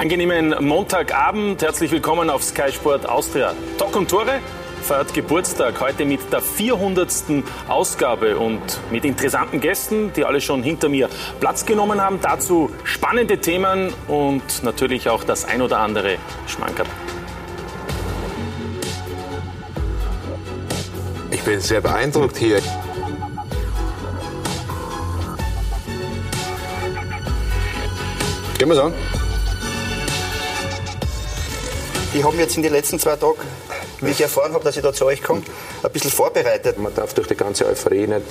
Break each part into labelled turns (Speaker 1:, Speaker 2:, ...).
Speaker 1: Angenehmen Montagabend, herzlich willkommen auf Sky Sport Austria. Talk und Tore feiert Geburtstag heute mit der 400. Ausgabe und mit interessanten Gästen, die alle schon hinter mir Platz genommen haben. Dazu spannende Themen und natürlich auch das ein oder andere Schmankerl.
Speaker 2: Ich bin sehr beeindruckt hier.
Speaker 3: Gehen wir an.
Speaker 4: Ich habe mich jetzt in den letzten zwei Tagen, wie ich erfahren habe, dass ich da zu euch komme, ein bisschen vorbereitet.
Speaker 2: Man darf durch die ganze Euphorie nicht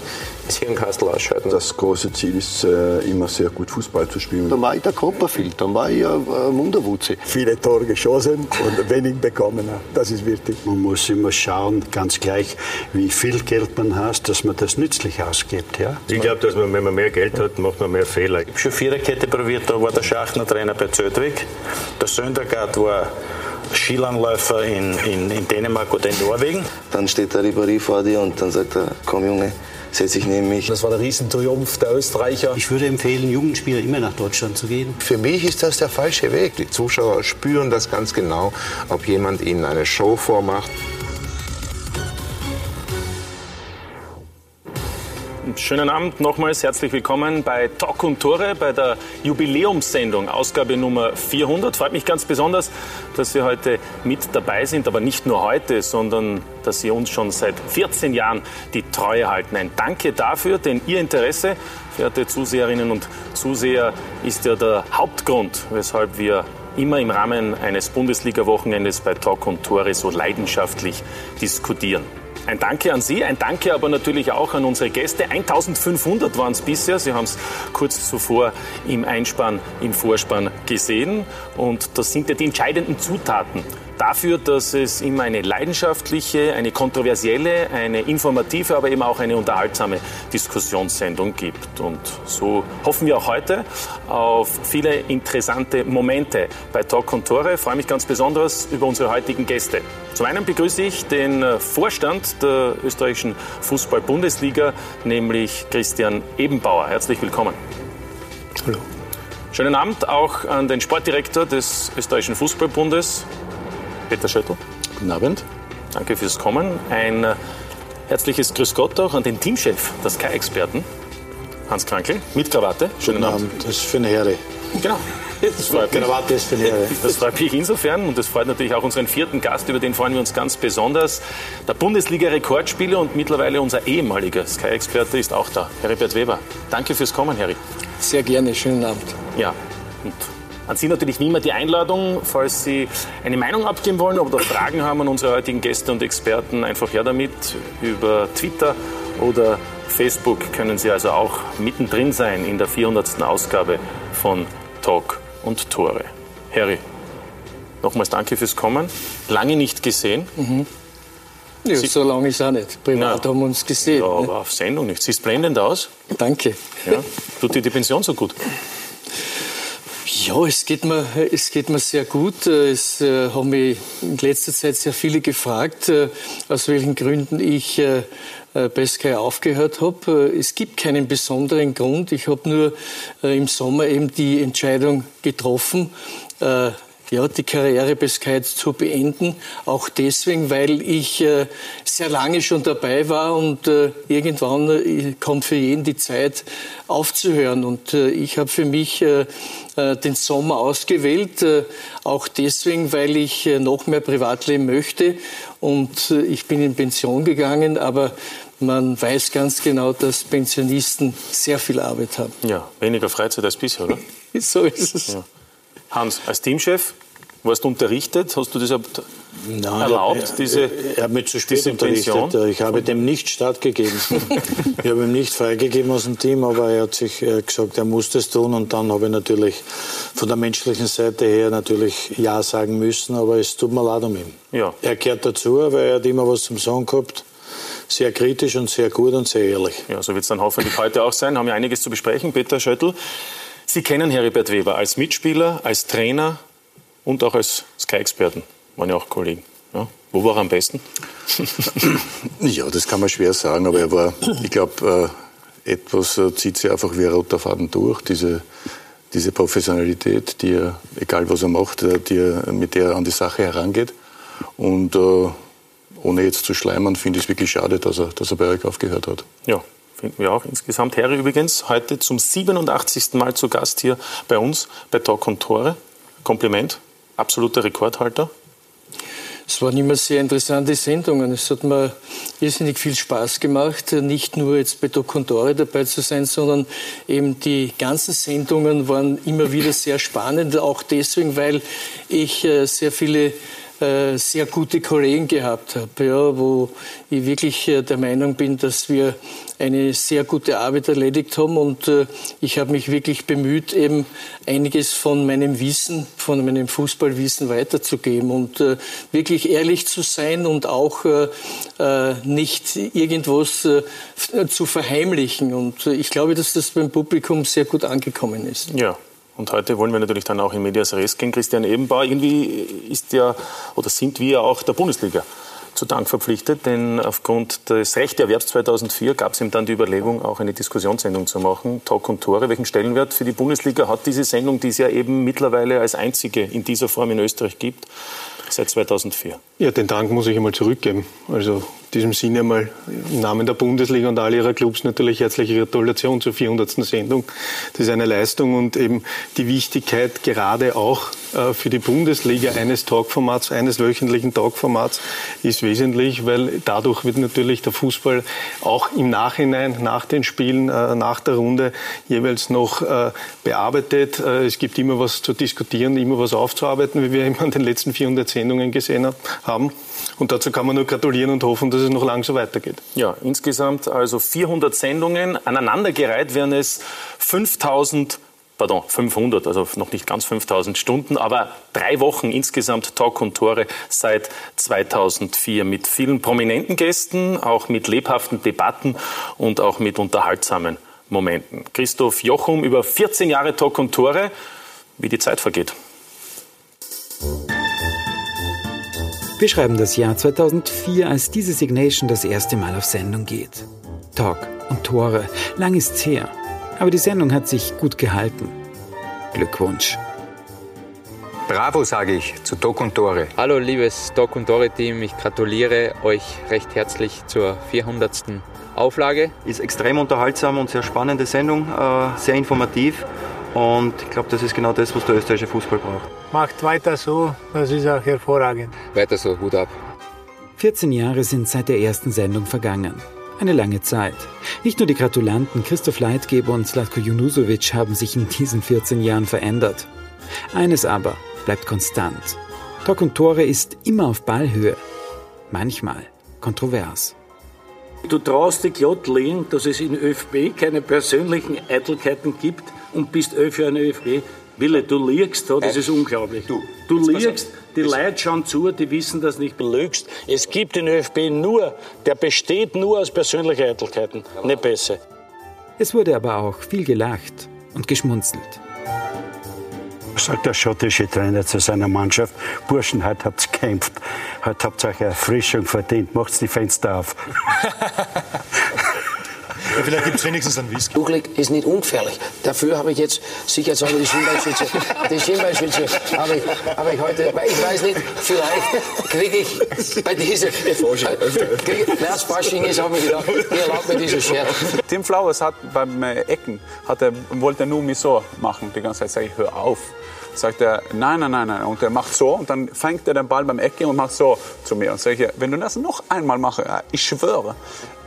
Speaker 2: das Hirnkastel ausschalten.
Speaker 5: Das große Ziel ist äh, immer sehr gut Fußball zu spielen.
Speaker 6: Dann war ich der Copperfield, dann war ich ein Wunderwutze.
Speaker 7: Viele Tore geschossen und wenig bekommen. Das ist wichtig.
Speaker 8: Man muss immer schauen, ganz gleich, wie viel Geld man hat, dass man das nützlich ausgibt. Ja?
Speaker 9: Ich glaube, dass man, wenn man mehr Geld hat, macht man mehr Fehler.
Speaker 10: Ich habe schon Viererkette probiert, da war der Schachner Trainer bei Zöldwig. Der Söndergaard war Skilangläufer in, in, in Dänemark oder in Norwegen.
Speaker 11: Dann steht der Ribéry vor dir und dann sagt er, komm Junge, setz dich neben mich.
Speaker 12: Das war der Riesentriumph der Österreicher.
Speaker 13: Ich würde empfehlen, Jugendspieler immer nach Deutschland zu gehen.
Speaker 2: Für mich ist das der falsche Weg. Die Zuschauer spüren das ganz genau, ob jemand ihnen eine Show vormacht.
Speaker 1: Schönen Abend nochmals, herzlich willkommen bei Talk und Tore, bei der Jubiläumssendung, Ausgabe Nummer 400. Freut mich ganz besonders, dass Sie heute mit dabei sind, aber nicht nur heute, sondern dass Sie uns schon seit 14 Jahren die Treue halten. Ein Danke dafür, denn Ihr Interesse, verehrte Zuseherinnen und Zuseher, ist ja der Hauptgrund, weshalb wir immer im Rahmen eines Bundesliga-Wochenendes bei Talk und Tore so leidenschaftlich diskutieren. Ein Danke an Sie, ein Danke aber natürlich auch an unsere Gäste. 1500 waren es bisher. Sie haben es kurz zuvor im Einspann, im Vorspann gesehen. Und das sind ja die entscheidenden Zutaten dafür, dass es immer eine leidenschaftliche, eine kontroversielle, eine informative, aber eben auch eine unterhaltsame Diskussionssendung gibt. Und so hoffen wir auch heute auf viele interessante Momente bei Talk und Tore. Ich freue mich ganz besonders über unsere heutigen Gäste. Zum einen begrüße ich den Vorstand der österreichischen Fußball-Bundesliga, nämlich Christian Ebenbauer. Herzlich willkommen.
Speaker 14: Hallo.
Speaker 1: Schönen Abend auch an den Sportdirektor des österreichischen Fußballbundes, Peter Schöttl.
Speaker 14: Guten Abend.
Speaker 1: Danke fürs Kommen. Ein herzliches Grüß Gott auch an den Teamchef der Sky-Experten, Hans Krankel, mit Krawatte.
Speaker 14: Schönen Guten Abend. Abend. Das ist für eine Ehre.
Speaker 1: Genau.
Speaker 14: Das freut mich. Krawatte ist für eine Ehre.
Speaker 1: Das freut mich insofern und das freut natürlich auch unseren vierten Gast, über den freuen wir uns ganz besonders. Der Bundesliga-Rekordspieler und mittlerweile unser ehemaliger Sky-Experte ist auch da, Heribert Weber. Danke fürs Kommen, Harry.
Speaker 14: Sehr gerne, schönen Abend.
Speaker 1: Ja, und an Sie natürlich wie immer die Einladung, falls Sie eine Meinung abgeben wollen oder Fragen haben an unsere heutigen Gäste und Experten, einfach her damit. Über Twitter oder Facebook können Sie also auch mittendrin sein in der 400. Ausgabe von Talk und Tore. Harry, nochmals danke fürs Kommen. Lange nicht gesehen.
Speaker 14: Mhm. Ja, Sie, so lange ist auch nicht. Privat ja, haben wir uns gesehen.
Speaker 1: Ja, aber ne? auf Sendung nicht. Siehst blendend aus.
Speaker 14: Danke.
Speaker 1: Ja, tut dir die Pension so gut?
Speaker 14: Ja, es geht mir, es geht mir sehr gut. Es äh, haben mich in letzter Zeit sehr viele gefragt, äh, aus welchen Gründen ich äh, bei Sky aufgehört habe. Es gibt keinen besonderen Grund. Ich habe nur im Sommer eben die Entscheidung getroffen, ja, die Karriere bei Sky zu beenden. Auch deswegen, weil ich äh, sehr lange schon dabei war und äh, irgendwann äh, kommt für jeden die Zeit aufzuhören. Und äh, ich habe für mich äh, äh, den Sommer ausgewählt, auch deswegen, weil ich noch mehr Privatleben möchte. Und ich bin in Pension gegangen, aber man weiß ganz genau, dass Pensionisten sehr viel Arbeit haben.
Speaker 1: Ja, weniger Freizeit als bisher, oder?
Speaker 14: so ist es. Ja.
Speaker 1: Hans, als Teamchef, warst du unterrichtet? Hast du das Nein, erlaubt,
Speaker 12: er,
Speaker 1: diese
Speaker 12: Er hat mich zu spät unterrichtet. Ich habe dem nicht stattgegeben. ich habe ihm nicht freigegeben aus dem Team, aber er hat sich gesagt, er muss das tun. Und dann habe ich natürlich von der menschlichen Seite her natürlich Ja sagen müssen, aber es tut mir leid um ihn. Ja. Er gehört dazu, weil er hat immer was zum Sagen gehabt sehr kritisch und sehr gut und sehr ehrlich.
Speaker 1: Ja, so wird es dann hoffentlich heute auch sein. Haben wir einiges zu besprechen. Peter Schöttl, Sie kennen Heribert Weber als Mitspieler, als Trainer und auch als Sky-Experten. Waren ja auch Kollegen. Ja. Wo war er am besten?
Speaker 5: ja, das kann man schwer sagen, aber er war, ich glaube, äh, etwas äh, zieht sich einfach wie ein roter Faden durch. Diese diese Professionalität, die er, egal was er macht, die er, mit der er an die Sache herangeht. Und äh, ohne jetzt zu schleimern, finde ich es wirklich schade, dass er, dass er bei euch aufgehört hat.
Speaker 1: Ja, finden wir auch. Insgesamt Harry übrigens heute zum 87. Mal zu Gast hier bei uns bei Talk und Tore. Kompliment, absoluter Rekordhalter.
Speaker 14: Es waren immer sehr interessante Sendungen. Es hat mir irrsinnig viel Spaß gemacht, nicht nur jetzt bei Dokuntore dabei zu sein, sondern eben die ganzen Sendungen waren immer wieder sehr spannend, auch deswegen, weil ich äh, sehr viele äh, sehr gute Kollegen gehabt habe, ja, wo ich wirklich äh, der Meinung bin, dass wir eine sehr gute Arbeit erledigt haben und äh, ich habe mich wirklich bemüht, eben einiges von meinem Wissen, von meinem Fußballwissen weiterzugeben und wirklich ehrlich zu sein und auch nicht irgendwas zu verheimlichen. Und ich glaube, dass das beim Publikum sehr gut angekommen ist.
Speaker 1: Ja, und heute wollen wir natürlich dann auch in Medias Res gehen. Christian Ebenbauer, irgendwie ist ja oder sind wir auch der Bundesliga zu Dank verpflichtet, denn aufgrund des Rechteerwerbs 2004 gab es ihm dann die Überlegung, auch eine Diskussionssendung zu machen. Talk und Tore, welchen Stellenwert für die Bundesliga hat diese Sendung, die es ja eben mittlerweile als einzige in dieser Form in Österreich gibt, seit 2004?
Speaker 9: Ja, den Dank muss ich einmal zurückgeben. Also diesem Sinne mal im Namen der Bundesliga und all ihrer Clubs natürlich herzliche Gratulation zur 400. Sendung. Das ist eine Leistung und eben die Wichtigkeit gerade auch äh, für die Bundesliga eines Talkformats, eines wöchentlichen Talkformats ist wesentlich, weil dadurch wird natürlich der Fußball auch im Nachhinein, nach den Spielen, äh, nach der Runde jeweils noch äh, bearbeitet. Es gibt immer was zu diskutieren, immer was aufzuarbeiten, wie wir immer in den letzten 400 Sendungen gesehen haben. Und dazu kann man nur gratulieren und hoffen, dass es noch lang so weitergeht.
Speaker 1: Ja, insgesamt also 400 Sendungen. Aneinandergereiht werden es 5000 pardon, 500, also noch nicht ganz 5000 Stunden, aber drei Wochen insgesamt Talk und Tore seit 2004 mit vielen prominenten Gästen, auch mit lebhaften Debatten und auch mit unterhaltsamen Momenten. Christoph Jochum über 14 Jahre Talk und Tore, wie die Zeit vergeht.
Speaker 15: Wir schreiben das Jahr 2004, als diese Signation das erste Mal auf Sendung geht. Talk und Tore, lang ist's her. Aber die Sendung hat sich gut gehalten. Glückwunsch.
Speaker 16: Bravo, sage ich, zu Talk und Tore.
Speaker 17: Hallo, liebes Talk und Tore-Team. Ich gratuliere euch recht herzlich zur 400. Auflage.
Speaker 4: Ist extrem unterhaltsam und sehr spannende Sendung, äh, sehr informativ. Und ich glaube, das ist genau das, was der österreichische Fußball braucht.
Speaker 18: Macht weiter so, das ist auch hervorragend.
Speaker 17: Weiter so, Hut ab.
Speaker 15: 14 Jahre sind seit der ersten Sendung vergangen. Eine lange Zeit. Nicht nur die Gratulanten Christoph Leitgeber und Slatko Junusovic haben sich in diesen 14 Jahren verändert. Eines aber bleibt konstant. Talk und Tore ist immer auf Ballhöhe. Manchmal kontrovers.
Speaker 19: Du traust dich glatt legen, dass es in ÖFB keine persönlichen Eitelkeiten gibt und bist für eine ÖFB. Wille, du liegst da, das ist unglaublich. Du, du liegst, die Leute schauen zu, die wissen das nicht. Du lügst. Es gibt den ÖFB nur, der besteht nur aus persönlichen Eitelkeiten, nicht besser.
Speaker 15: Es wurde aber auch viel gelacht und geschmunzelt.
Speaker 8: Sagt der schottische Trainer zu seiner Mannschaft, Burschen, heute habt ihr gekämpft, heute habt ihr euch Erfrischung verdient, macht die Fenster auf.
Speaker 18: Ja, vielleicht gibt es wenigstens einen Whisky.
Speaker 20: Buchlig ist nicht ungefährlich. Dafür habe ich jetzt sicherheitshalber die Schienbeinschütze. Die Schienbeinschütze habe ich, habe ich heute, ich weiß nicht, vielleicht kriege ich bei dieser. März Fasching ist, habe ich gedacht, ihr erlaubt mir diese Scherz.
Speaker 21: Tim Flowers hat beim äh, Ecken, hat er, wollte nur mich so machen. Die ganze Zeit sage ich, hör auf sagt er, nein, nein, nein, nein. Und er macht so und dann fängt er den Ball beim Ecke und macht so zu mir. Und sage ich, wenn du das noch einmal machst, ich schwöre,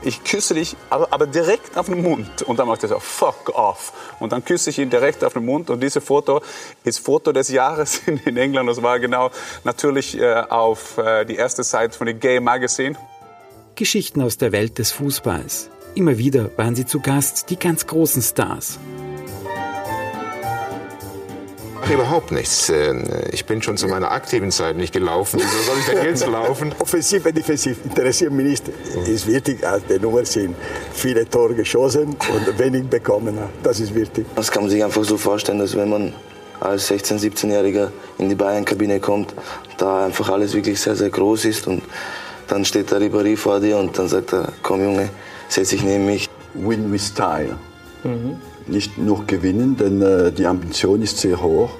Speaker 21: ich küsse dich, aber, aber direkt auf den Mund. Und dann macht er so, fuck off. Und dann küsse ich ihn direkt auf den Mund. Und dieses Foto ist Foto des Jahres in, in England. Das war genau natürlich äh, auf äh, die erste Seite von dem Gay Magazine.
Speaker 15: Geschichten aus der Welt des Fußballs. Immer wieder waren sie zu Gast, die ganz großen Stars
Speaker 2: überhaupt nichts. Äh, ich bin schon zu meiner aktiven Zeit nicht gelaufen. Wieso soll ich denn jetzt laufen?
Speaker 7: Offensiv und defensiv interessiert mich nicht. Es ist wichtig, als die Nummer sind viele Tore geschossen und wenig bekommen. Das ist wichtig.
Speaker 11: Das kann man sich einfach so vorstellen, dass wenn man als 16-, 17-Jähriger in die Bayern-Kabine kommt, da einfach alles wirklich sehr, sehr groß ist und dann steht der Ribéry vor dir und dann sagt er, komm Junge, setz dich neben mich.
Speaker 6: Win with style.
Speaker 1: Mhm.
Speaker 6: Nicht nur gewinnen, denn äh, die Ambition ist sehr hoch.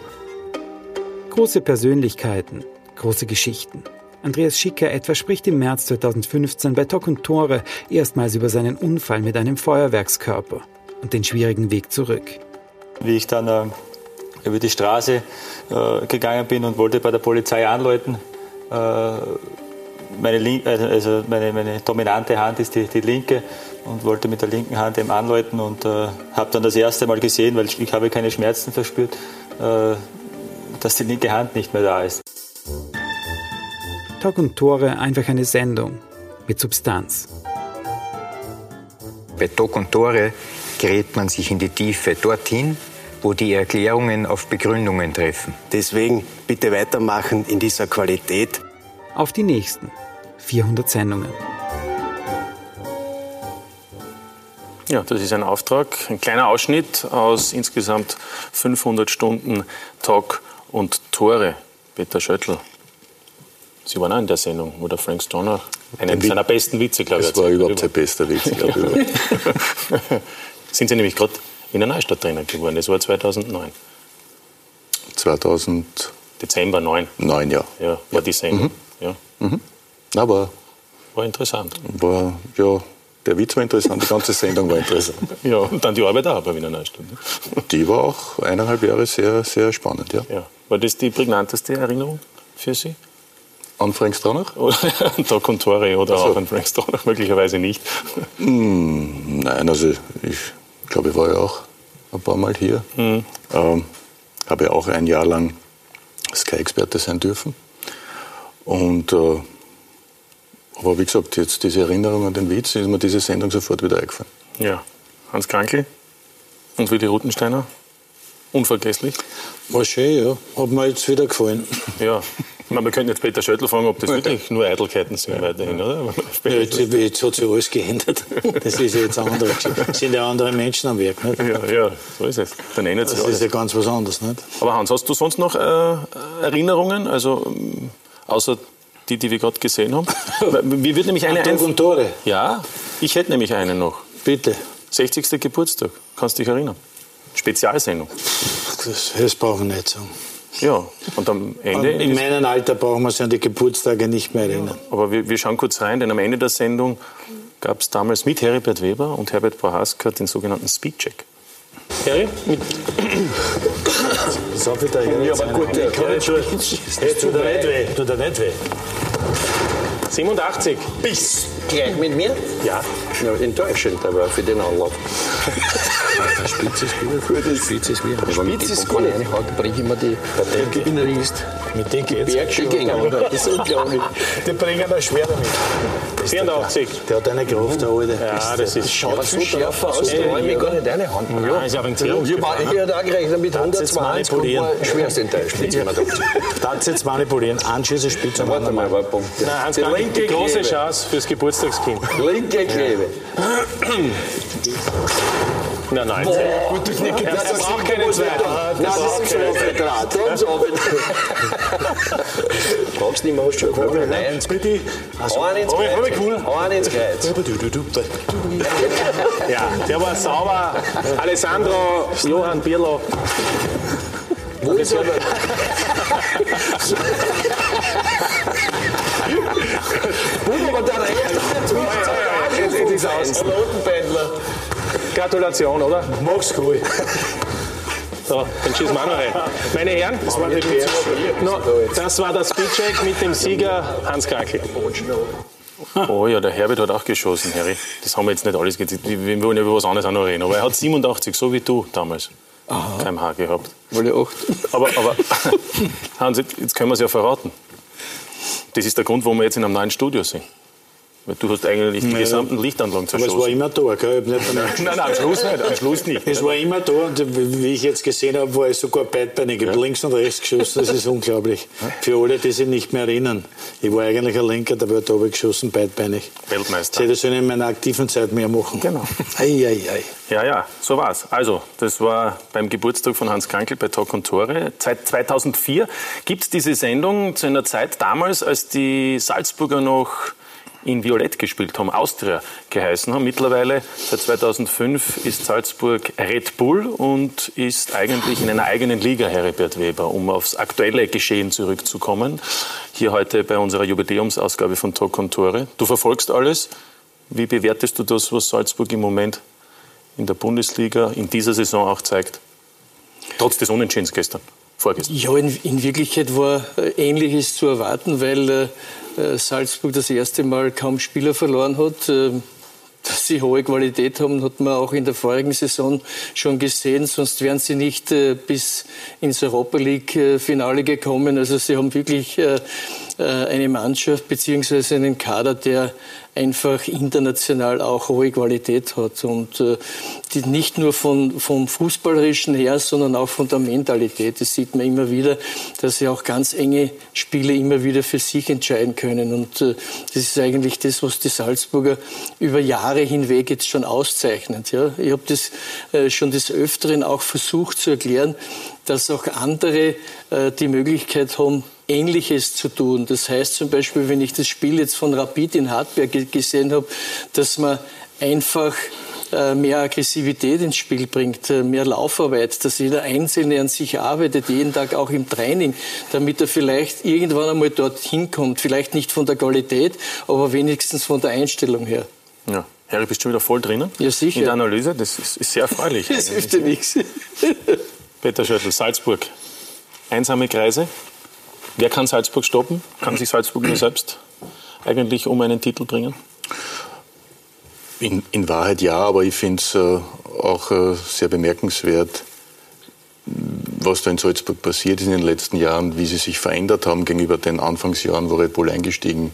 Speaker 15: Große Persönlichkeiten, große Geschichten. Andreas Schicker etwa spricht im März 2015 bei Talk und Tore erstmals über seinen Unfall mit einem Feuerwerkskörper und den schwierigen Weg zurück.
Speaker 22: Wie ich dann äh, über die Straße äh, gegangen bin und wollte bei der Polizei anläuten, äh, meine, Link, also meine, meine, dominante Hand ist die, die, linke und wollte mit der linken Hand eben anläuten und äh, habe dann das erste Mal gesehen, weil ich, ich habe keine Schmerzen verspürt, äh, dass die linke Hand nicht mehr da ist.
Speaker 15: Talk und Tore einfach eine Sendung mit Substanz.
Speaker 16: Bei Talk und Tore gerät man sich in die Tiefe dorthin, wo die Erklärungen auf Begründungen treffen.
Speaker 23: Deswegen bitte weitermachen in dieser Qualität.
Speaker 15: Auf die nächsten 400 Sendungen.
Speaker 1: Ja, das ist ein Auftrag, ein kleiner Ausschnitt aus insgesamt 500 Stunden Talk und Tore. Peter Schöttl, Sie waren auch in der Sendung, wo der Frank Stoner einen seiner besten Witze, glaube ich,
Speaker 5: Das war überhaupt sein bester Witz, glaube ich.
Speaker 1: Sind Sie nämlich gerade in der Neustadt Trainer geworden. Das war 2009.
Speaker 5: 2000.
Speaker 1: Dezember 9.
Speaker 5: 9, ja.
Speaker 1: Ja, war die Sendung.
Speaker 5: Mhm.
Speaker 1: Ja.
Speaker 5: Mhm. Aber.
Speaker 1: War interessant.
Speaker 5: War, ja, der Witz war interessant, die ganze Sendung war interessant.
Speaker 1: ja, und dann die Arbeit auch bei Wiener Neustadt. Ne?
Speaker 5: Die war auch eineinhalb Jahre sehr, sehr spannend, ja.
Speaker 1: ja. War das die prägnanteste Erinnerung für Sie?
Speaker 5: An Frank Stronach?
Speaker 1: Doc und Tore oder
Speaker 5: so.
Speaker 1: auch an Frank Stronach möglicherweise nicht.
Speaker 5: Hm, nein, also ich glaube, ich war ja auch ein paar Mal hier.
Speaker 1: Mhm.
Speaker 5: Ähm, habe ja auch ein Jahr lang Sky-Experte sein dürfen. Und, äh, aber wie gesagt, jetzt diese Erinnerung an den Witz ist mir diese Sendung sofort wieder eingefallen.
Speaker 1: Ja, Hans Krankel und Willi Rutensteiner, unvergesslich.
Speaker 12: War schön, ja. Hat mir jetzt wieder gefallen.
Speaker 1: Ja, meine, wir könnten jetzt Peter Schöttl fragen, ob das wirklich nur Eitelkeiten sind weiterhin, oder?
Speaker 12: Ja, jetzt, jetzt hat sich alles geändert. Das ist ja jetzt andere, sind ja andere Menschen am Werk. Nicht?
Speaker 1: Ja, ja, so ist es. Dann ändert sich
Speaker 12: Das
Speaker 1: alles.
Speaker 12: ist ja ganz was anderes. Nicht?
Speaker 1: Aber Hans, hast du sonst noch äh, Erinnerungen, also ähm, außer die, die wir gerade gesehen haben? Wie wird nämlich eine
Speaker 12: und Tore.
Speaker 1: Ja, ich hätte nämlich eine noch.
Speaker 12: Bitte.
Speaker 1: 60. Geburtstag, kannst du dich erinnern? Spezialsendung.
Speaker 12: Das, das brauchen wir nicht sagen.
Speaker 1: Ja, und am Ende.
Speaker 12: In
Speaker 1: ist-
Speaker 12: meinem Alter brauchen wir sich an die Geburtstage nicht mehr erinnern.
Speaker 1: Aber wir, wir schauen kurz rein, denn am Ende der Sendung gab es damals mit Heribert Weber und Herbert Prohaska den sogenannten Speedcheck. Harry, mit
Speaker 12: Der
Speaker 1: Ja, aber gut, der kann nicht
Speaker 12: tut, tut er nicht weh. Tut er nicht weh.
Speaker 1: 87.
Speaker 23: Bis gleich mit mir?
Speaker 1: Ja.
Speaker 23: ja enttäuschend, aber für den Anlauf. Spitz ist gut. Spitz ist gut. Aber
Speaker 20: Spitz ist gut.
Speaker 23: reinhaut, bringe ich mir die Gewinnerin ist.
Speaker 12: Mit dem geht's.
Speaker 23: Bergskigänger, oder? Das ist unglaublich.
Speaker 12: Die bringen das schwer damit.
Speaker 1: 84.
Speaker 12: Der hat eine Kraft, der Alte.
Speaker 1: Ja, das ist
Speaker 23: Schaut aber so schärfer aus, da räume ich gar nicht eine Hand.
Speaker 1: Ja, ist auch ein
Speaker 23: Ja, ich ich hätte auch gerechnet mit
Speaker 12: Darfst jetzt
Speaker 23: 120 und schwerst enttäuscht.
Speaker 12: Darfst jetzt manipulieren. Spitze,
Speaker 23: Warte mal, warte mal.
Speaker 1: Nein, Hans
Speaker 23: Die
Speaker 1: große. Chance fürs Geburtstagskind.
Speaker 23: Linke Klebe.
Speaker 1: Nein, nein.
Speaker 23: Gut, das nicht
Speaker 1: Ja, der braucht keinen zweiten.
Speaker 23: Nein, das ist viel Draht. Ganz oben. Brauchst nicht mehr hast schon gekommen. Nein,
Speaker 12: Bitte.
Speaker 23: Einen ins
Speaker 1: Hab ich- ich
Speaker 23: Kreuz.
Speaker 1: cool.
Speaker 23: Einen ins Kreuz.
Speaker 1: Ja, der war sauber. Alessandro, Johann Birlo.
Speaker 23: Wo ist er? Bumm, aber
Speaker 1: Jetzt, jetzt ist aus.
Speaker 23: Ein Notenbändler.
Speaker 1: Gratulation, oder?
Speaker 12: Mach's gut.
Speaker 1: So, dann schießen wir auch noch rein. Meine Herren, das war, no, das war der Speedcheck mit dem Sieger Hans Krankel. Oh ja, der Herbert hat auch geschossen, Harry. Das haben wir jetzt nicht alles gezählt. Wir wollen ja über was anderes auch noch reden. Aber er hat 87, so wie du damals, kmh gehabt.
Speaker 22: Weil ich acht.
Speaker 1: Aber, aber Hans, jetzt können wir es ja verraten. Das ist der Grund, warum wir jetzt in einem neuen Studio sind. Du hast eigentlich die gesamten Lichtanlagen
Speaker 12: Aber es war immer da, gell? Ich
Speaker 1: Nein, nein, am Schluss nicht. Am Schluss nicht.
Speaker 12: Es war immer da und wie ich jetzt gesehen habe, war es sogar beidbeinig. Ich habe links und rechts geschossen, das ist unglaublich. Für alle, die sich nicht mehr erinnern. Ich war eigentlich ein Linker, da wird da oben geschossen, beidbeinig.
Speaker 1: Weltmeister.
Speaker 12: Das soll ich in meiner aktiven Zeit mehr machen.
Speaker 1: Genau.
Speaker 12: Ei, ei, ei.
Speaker 1: Ja, ja, so war's. Also, das war beim Geburtstag von Hans Krankel bei Talk und Tore. Seit 2004 gibt es diese Sendung zu einer Zeit damals, als die Salzburger noch in Violett gespielt haben, Austria geheißen haben. Mittlerweile, seit 2005, ist Salzburg Red Bull und ist eigentlich in einer eigenen Liga, Heribert Weber, um aufs aktuelle Geschehen zurückzukommen. Hier heute bei unserer Jubiläumsausgabe von Talk und Tore. Du verfolgst alles. Wie bewertest du das, was Salzburg im Moment in der Bundesliga in dieser Saison auch zeigt? Trotz des Unentschiedens gestern, vorgestern.
Speaker 14: Ja, in, in Wirklichkeit war äh, Ähnliches zu erwarten, weil äh, Salzburg das erste Mal kaum Spieler verloren hat. Äh, dass sie hohe Qualität haben, hat man auch in der vorigen Saison schon gesehen. Sonst wären sie nicht äh, bis ins Europa League-Finale gekommen. Also sie haben wirklich äh, äh, eine Mannschaft bzw. einen Kader, der einfach international auch hohe Qualität hat und äh, die nicht nur von, vom Fußballerischen her, sondern auch von der Mentalität. Das sieht man immer wieder, dass sie auch ganz enge Spiele immer wieder für sich entscheiden können und äh, das ist eigentlich das, was die Salzburger über Jahre hinweg jetzt schon auszeichnet. Ja? Ich habe das äh, schon des Öfteren auch versucht zu erklären, dass auch andere äh, die Möglichkeit haben, Ähnliches zu tun. Das heißt zum Beispiel, wenn ich das Spiel jetzt von Rapid in Hartberg gesehen habe, dass man einfach äh, mehr Aggressivität ins Spiel bringt, äh, mehr Laufarbeit, dass jeder Einzelne an sich arbeitet, jeden Tag auch im Training, damit er vielleicht irgendwann einmal dorthin kommt. Vielleicht nicht von der Qualität, aber wenigstens von der Einstellung her.
Speaker 1: Ja. Harry, bist du wieder voll drinnen?
Speaker 14: Ja, sicher.
Speaker 1: In der Analyse? Das ist, ist sehr erfreulich.
Speaker 14: das hilft dir nichts.
Speaker 1: Peter Schöttl, Salzburg. Einsame Kreise. Wer kann Salzburg stoppen? Kann sich Salzburg nur selbst eigentlich um einen Titel bringen?
Speaker 5: In, in Wahrheit ja, aber ich finde es äh, auch äh, sehr bemerkenswert, was da in Salzburg passiert ist in den letzten Jahren, wie sie sich verändert haben gegenüber den Anfangsjahren, wo Red Bull eingestiegen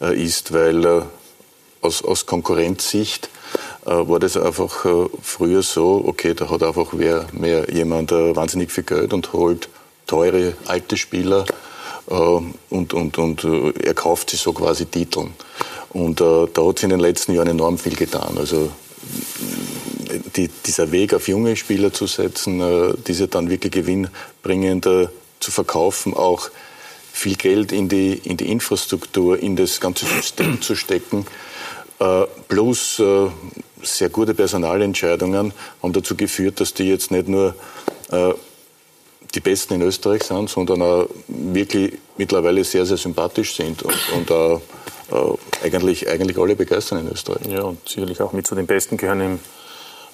Speaker 5: äh, ist, weil aus, aus Konkurrenzsicht war das einfach früher so, okay, da hat einfach wer, mehr jemand wahnsinnig viel Geld und holt teure alte Spieler und, und, und äh, er kauft sich so quasi Titeln. Und äh, da hat sich in den letzten Jahren enorm viel getan. Also die, dieser Weg auf junge Spieler zu setzen, äh, diese dann wirklich gewinnbringend zu verkaufen, auch viel Geld in die, in die Infrastruktur, in das ganze System zu stecken, plus sehr gute Personalentscheidungen haben dazu geführt, dass die jetzt nicht nur die Besten in Österreich sind, sondern auch wirklich mittlerweile sehr, sehr sympathisch sind und, und auch, äh, eigentlich, eigentlich alle begeistern in Österreich.
Speaker 1: Ja, und sicherlich auch mit zu den Besten gehören im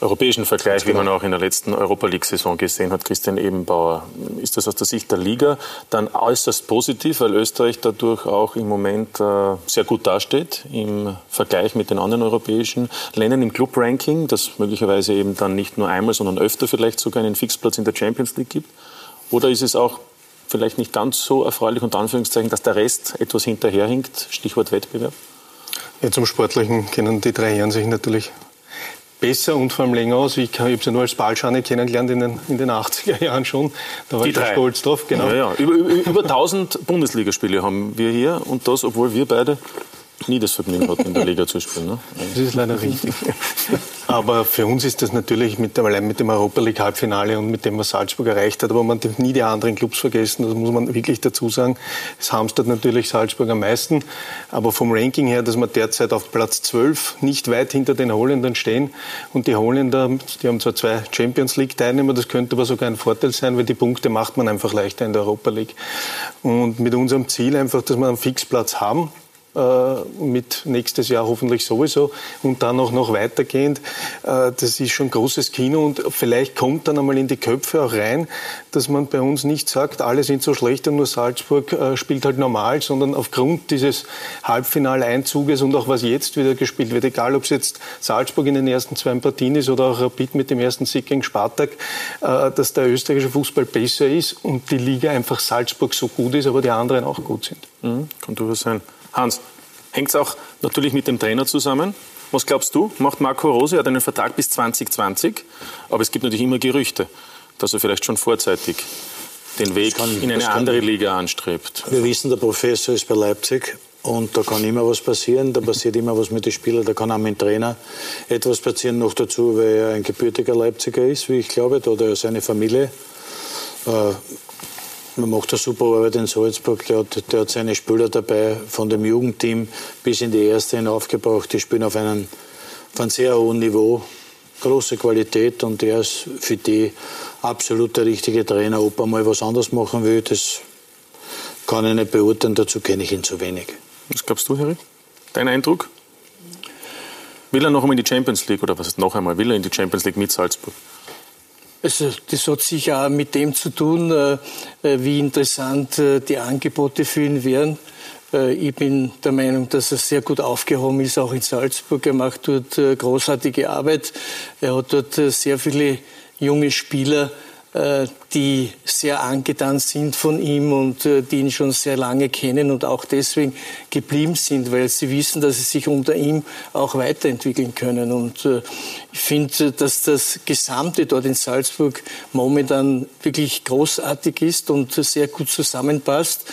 Speaker 1: europäischen Vergleich, wie man auch in der letzten Europa League-Saison gesehen hat, Christian Ebenbauer. Ist das aus der Sicht der Liga dann äußerst positiv, weil Österreich dadurch auch im Moment äh, sehr gut dasteht im Vergleich mit den anderen europäischen Ländern im Club-Ranking, das möglicherweise eben dann nicht nur einmal, sondern öfter vielleicht sogar einen Fixplatz in der Champions League gibt? Oder ist es auch vielleicht nicht ganz so erfreulich, unter Anführungszeichen, dass der Rest etwas hinterherhinkt? Stichwort Wettbewerb.
Speaker 9: Ja, zum Sportlichen kennen die drei Herren sich natürlich besser und vor allem länger aus. Ich, ich habe sie nur als Ballschane kennengelernt in den, in den 80er Jahren schon. Da war die ich drei. stolz drauf.
Speaker 1: Genau. Ja, ja. Über, über, über 1000 Bundesligaspiele haben wir hier und das, obwohl wir beide nie das Vergnügen hatten, in der Liga zu spielen. Ne?
Speaker 9: Das ist leider richtig. Aber für uns ist das natürlich mit, allein mit dem Europa League Halbfinale und mit dem, was Salzburg erreicht hat, aber man darf nie die anderen Clubs vergessen, das muss man wirklich dazu sagen. Es hamstert natürlich Salzburg am meisten, aber vom Ranking her, dass wir derzeit auf Platz 12 nicht weit hinter den Holländern stehen und die Holländer, die haben zwar zwei Champions League Teilnehmer, das könnte aber sogar ein Vorteil sein, weil die Punkte macht man einfach leichter in der Europa League. Und mit unserem Ziel einfach, dass wir einen Fixplatz haben, mit nächstes Jahr hoffentlich sowieso und dann auch noch weitergehend. Äh, das ist schon großes Kino und vielleicht kommt dann einmal in die Köpfe auch rein, dass man bei uns nicht sagt, alle sind so schlecht und nur Salzburg äh, spielt halt normal, sondern aufgrund dieses Halbfinaleinzuges und auch was jetzt wieder gespielt wird, egal ob es jetzt Salzburg in den ersten zwei Partien ist oder auch Rapid mit dem ersten Sieg gegen Spartak, dass der österreichische Fußball besser ist und die Liga einfach Salzburg so gut ist, aber die anderen auch gut sind.
Speaker 1: Mhm, kann durchaus sein. Hans, hängt es auch natürlich mit dem Trainer zusammen? Was glaubst du? Macht Marco Rose, er hat einen Vertrag bis 2020, aber es gibt natürlich immer Gerüchte, dass er vielleicht schon vorzeitig den Weg kann, in eine andere Liga anstrebt.
Speaker 12: Wir wissen, der Professor ist bei Leipzig und da kann immer was passieren, da passiert immer was mit den Spielern, da kann auch mit dem Trainer etwas passieren. Noch dazu, weil er ein gebürtiger Leipziger ist, wie ich glaube, oder seine Familie. Man macht eine super Arbeit in Salzburg. Der hat, der hat seine Spieler dabei, von dem Jugendteam bis in die erste hinaufgebracht. Die spielen auf einem, auf einem sehr hohen Niveau, große Qualität und er ist für die absolut der richtige Trainer. Ob er mal was anderes machen will, das kann ich nicht beurteilen, dazu kenne ich ihn zu wenig.
Speaker 1: Was glaubst du, Harry? Dein Eindruck? Will er noch einmal in die Champions League oder was ist noch einmal? Will er in die Champions League mit Salzburg?
Speaker 14: Also das hat sicher auch mit dem zu tun, äh, äh, wie interessant äh, die Angebote für ihn wären. Ich bin der Meinung, dass er sehr gut aufgehoben ist, auch in Salzburg. Er macht dort großartige Arbeit. Er hat dort sehr viele junge Spieler die sehr angetan sind von ihm und äh, die ihn schon sehr lange kennen und auch deswegen geblieben sind, weil sie wissen, dass sie sich unter ihm auch weiterentwickeln können. Und äh, ich finde, dass das Gesamte dort in Salzburg momentan wirklich großartig ist und sehr gut zusammenpasst.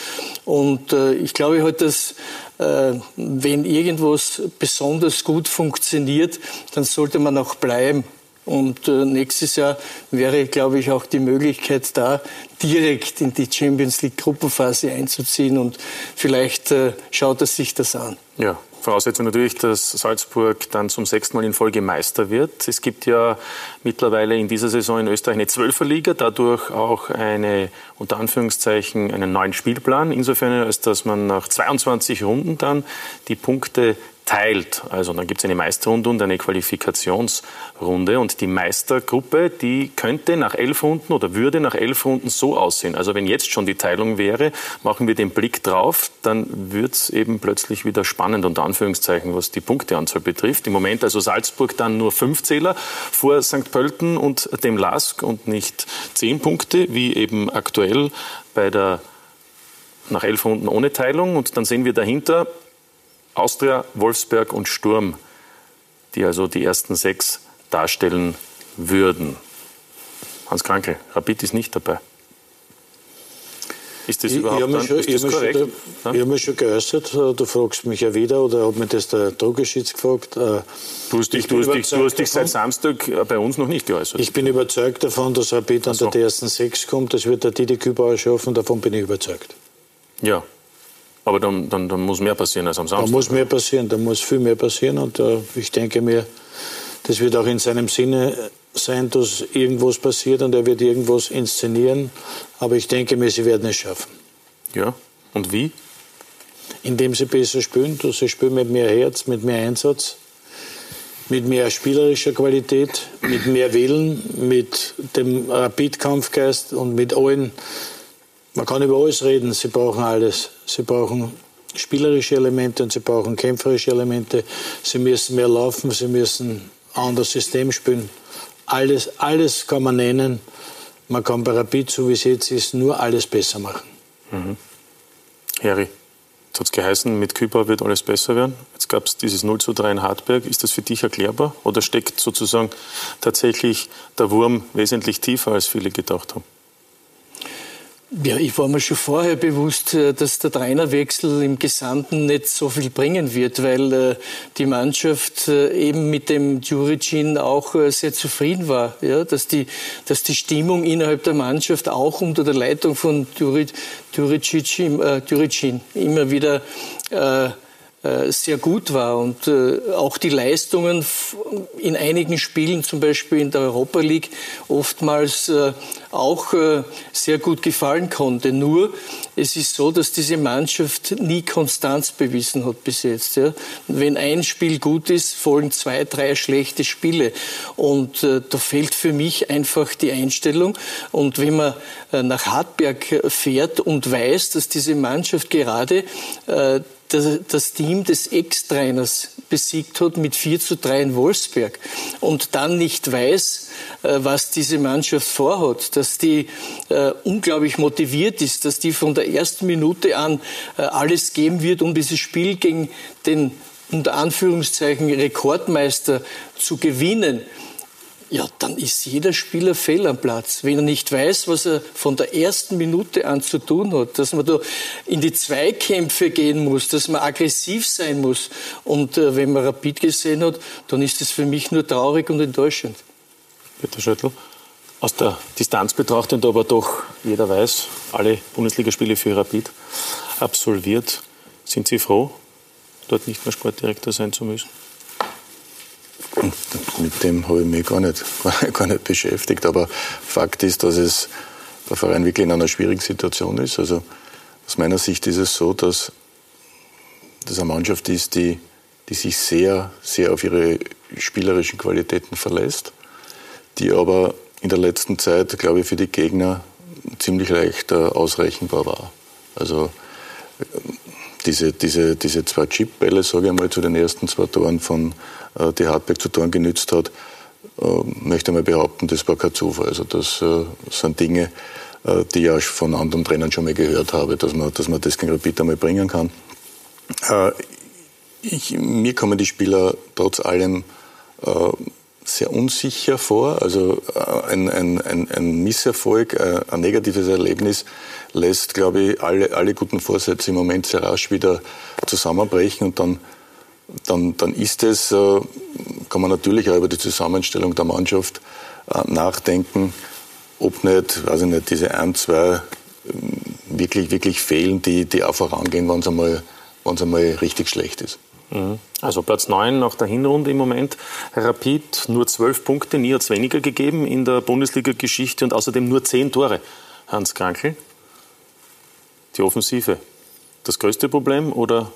Speaker 14: Und ich glaube halt, dass wenn irgendwas besonders gut funktioniert, dann sollte man auch bleiben. Und äh, nächstes Jahr wäre, glaube ich, auch die Möglichkeit da, direkt in die Champions League Gruppenphase einzuziehen. Und vielleicht äh, schaut er sich das an.
Speaker 1: Ja, Voraussetzung natürlich, dass Salzburg dann zum sechsten Mal in Folge Meister wird. Es gibt ja mittlerweile in dieser Saison in Österreich eine Zwölferliga, dadurch auch eine, unter Anführungszeichen, einen neuen Spielplan. Insofern, als dass man nach 22 Runden dann die Punkte teilt. Also dann gibt es eine Meisterrunde und eine Qualifikationsrunde. Und die Meistergruppe, die könnte nach elf Runden oder würde nach elf Runden so aussehen. Also wenn jetzt schon die Teilung wäre, machen wir den Blick drauf, dann wird es eben plötzlich wieder spannend, unter Anführungszeichen, was die Punkteanzahl betrifft. Im Moment also Salzburg dann nur fünf Zähler vor St. Pölten und dem LASK und nicht zehn Punkte, wie eben aktuell bei der nach elf Runden ohne Teilung. Und dann sehen wir dahinter Austria, Wolfsberg und Sturm, die also die ersten sechs darstellen würden. Hans Krankel, Rapid ist nicht dabei. Ist das überhaupt
Speaker 12: ich, ich
Speaker 1: schon, ist das korrekt?
Speaker 12: Schon, ja? Ich habe mich schon geäußert, du fragst mich ja wieder, oder hat mir das der Drogeschitz gefragt.
Speaker 1: Äh, du hast dich, du hast dich, du hast dich seit Samstag äh, bei uns noch nicht geäußert.
Speaker 12: Ich bin überzeugt davon, dass Rapid an so. der ersten sechs kommt. Das wird der Didi Kübauer schaffen, davon bin ich überzeugt.
Speaker 1: Ja, aber dann, dann, dann, muss mehr passieren als am Samstag.
Speaker 12: Da muss mehr passieren, da muss viel mehr passieren. Und äh, ich denke mir, das wird auch in seinem Sinne sein, dass irgendwas passiert und er wird irgendwas inszenieren. Aber ich denke mir, sie werden es schaffen.
Speaker 1: Ja, und wie?
Speaker 12: Indem sie besser spielen, dass sie spielen mit mehr Herz, mit mehr Einsatz, mit mehr spielerischer Qualität, mit mehr Willen, mit dem Rapid-Kampfgeist und mit allen man kann über alles reden, sie brauchen alles. Sie brauchen spielerische Elemente und sie brauchen kämpferische Elemente. Sie müssen mehr laufen, sie müssen ein anderes System spielen. Alles, alles kann man nennen. Man kann bei Rapid, so wie es jetzt ist, nur alles besser machen.
Speaker 1: Mhm. Harry, jetzt hat geheißen, mit Küper wird alles besser werden. Jetzt gab es dieses 0 zu 3 in Hartberg. Ist das für dich erklärbar? Oder steckt sozusagen tatsächlich der Wurm wesentlich tiefer, als viele gedacht haben?
Speaker 14: Ja, ich war mir schon vorher bewusst, äh, dass der Trainerwechsel im Gesamten nicht so viel bringen wird, weil äh, die Mannschaft äh, eben mit dem Djuricin auch sehr zufrieden war. Ja, dass, die, dass die Stimmung innerhalb der Mannschaft auch unter der Leitung von Djuricin, äh, immer wieder sehr gut war und äh, auch die Leistungen in einigen Spielen, zum Beispiel in der Europa League, oftmals äh, auch sehr gut gefallen konnte. Nur es ist so, dass diese Mannschaft nie Konstanz bewiesen hat bis jetzt. Wenn ein Spiel gut ist, folgen zwei, drei schlechte Spiele und da fehlt für mich einfach die Einstellung. Und wenn man nach Hartberg fährt und weiß, dass diese Mannschaft gerade das Team des Ex-Trainers besiegt hat mit 4 zu 3 in Wolfsberg und dann nicht weiß, äh, was diese Mannschaft vorhat, dass die äh, unglaublich motiviert ist, dass die von der ersten Minute an äh, alles geben wird, um dieses Spiel gegen den unter Anführungszeichen Rekordmeister zu gewinnen ja, dann ist jeder Spieler fehl am Platz. Wenn er nicht weiß, was er von der ersten Minute an zu tun hat, dass man da in die Zweikämpfe gehen muss, dass man aggressiv sein muss. Und äh, wenn man Rapid gesehen hat, dann ist das für mich nur traurig und enttäuschend.
Speaker 1: Peter Schöttl? aus der Distanz betrachtend, aber doch jeder weiß, alle Bundesligaspiele für Rapid absolviert. Sind Sie froh, dort nicht mehr Sportdirektor sein zu müssen?
Speaker 5: Mit dem habe ich mich gar nicht, gar nicht beschäftigt. Aber Fakt ist, dass es der Verein wirklich in einer schwierigen Situation ist. Also aus meiner Sicht ist es so, dass das eine Mannschaft ist, die, die sich sehr, sehr auf ihre spielerischen Qualitäten verlässt, die aber in der letzten Zeit, glaube ich, für die Gegner ziemlich leicht äh, ausrechenbar war. Also äh, diese, diese, diese zwei Chipbälle, sage ich mal, zu den ersten zwei Toren von die Hartberg zu Toren genützt hat, äh, möchte mal behaupten, das war kein Zufall. Also das äh, sind Dinge, äh, die ich auch von anderen Trainern schon mal gehört habe, dass man, dass man das gegen Rapid einmal bringen kann. Äh, ich, mir kommen die Spieler trotz allem äh, sehr unsicher vor. Also äh, ein, ein, ein, ein Misserfolg, äh, ein negatives Erlebnis lässt, glaube ich, alle, alle guten Vorsätze im Moment sehr rasch wieder zusammenbrechen und dann, dann, dann ist es, äh, kann man natürlich auch über die Zusammenstellung der Mannschaft nachdenken, ob nicht, weiß ich nicht, diese ein, zwei wirklich, wirklich fehlen, die, die auch vorangehen, wenn es einmal, einmal richtig schlecht ist.
Speaker 1: Mhm. Also Platz 9 nach der Hinrunde im Moment. Rapid nur 12 Punkte, nie hat es weniger gegeben in der Bundesliga-Geschichte und außerdem nur 10 Tore. Hans Krankel, die Offensive, das größte Problem oder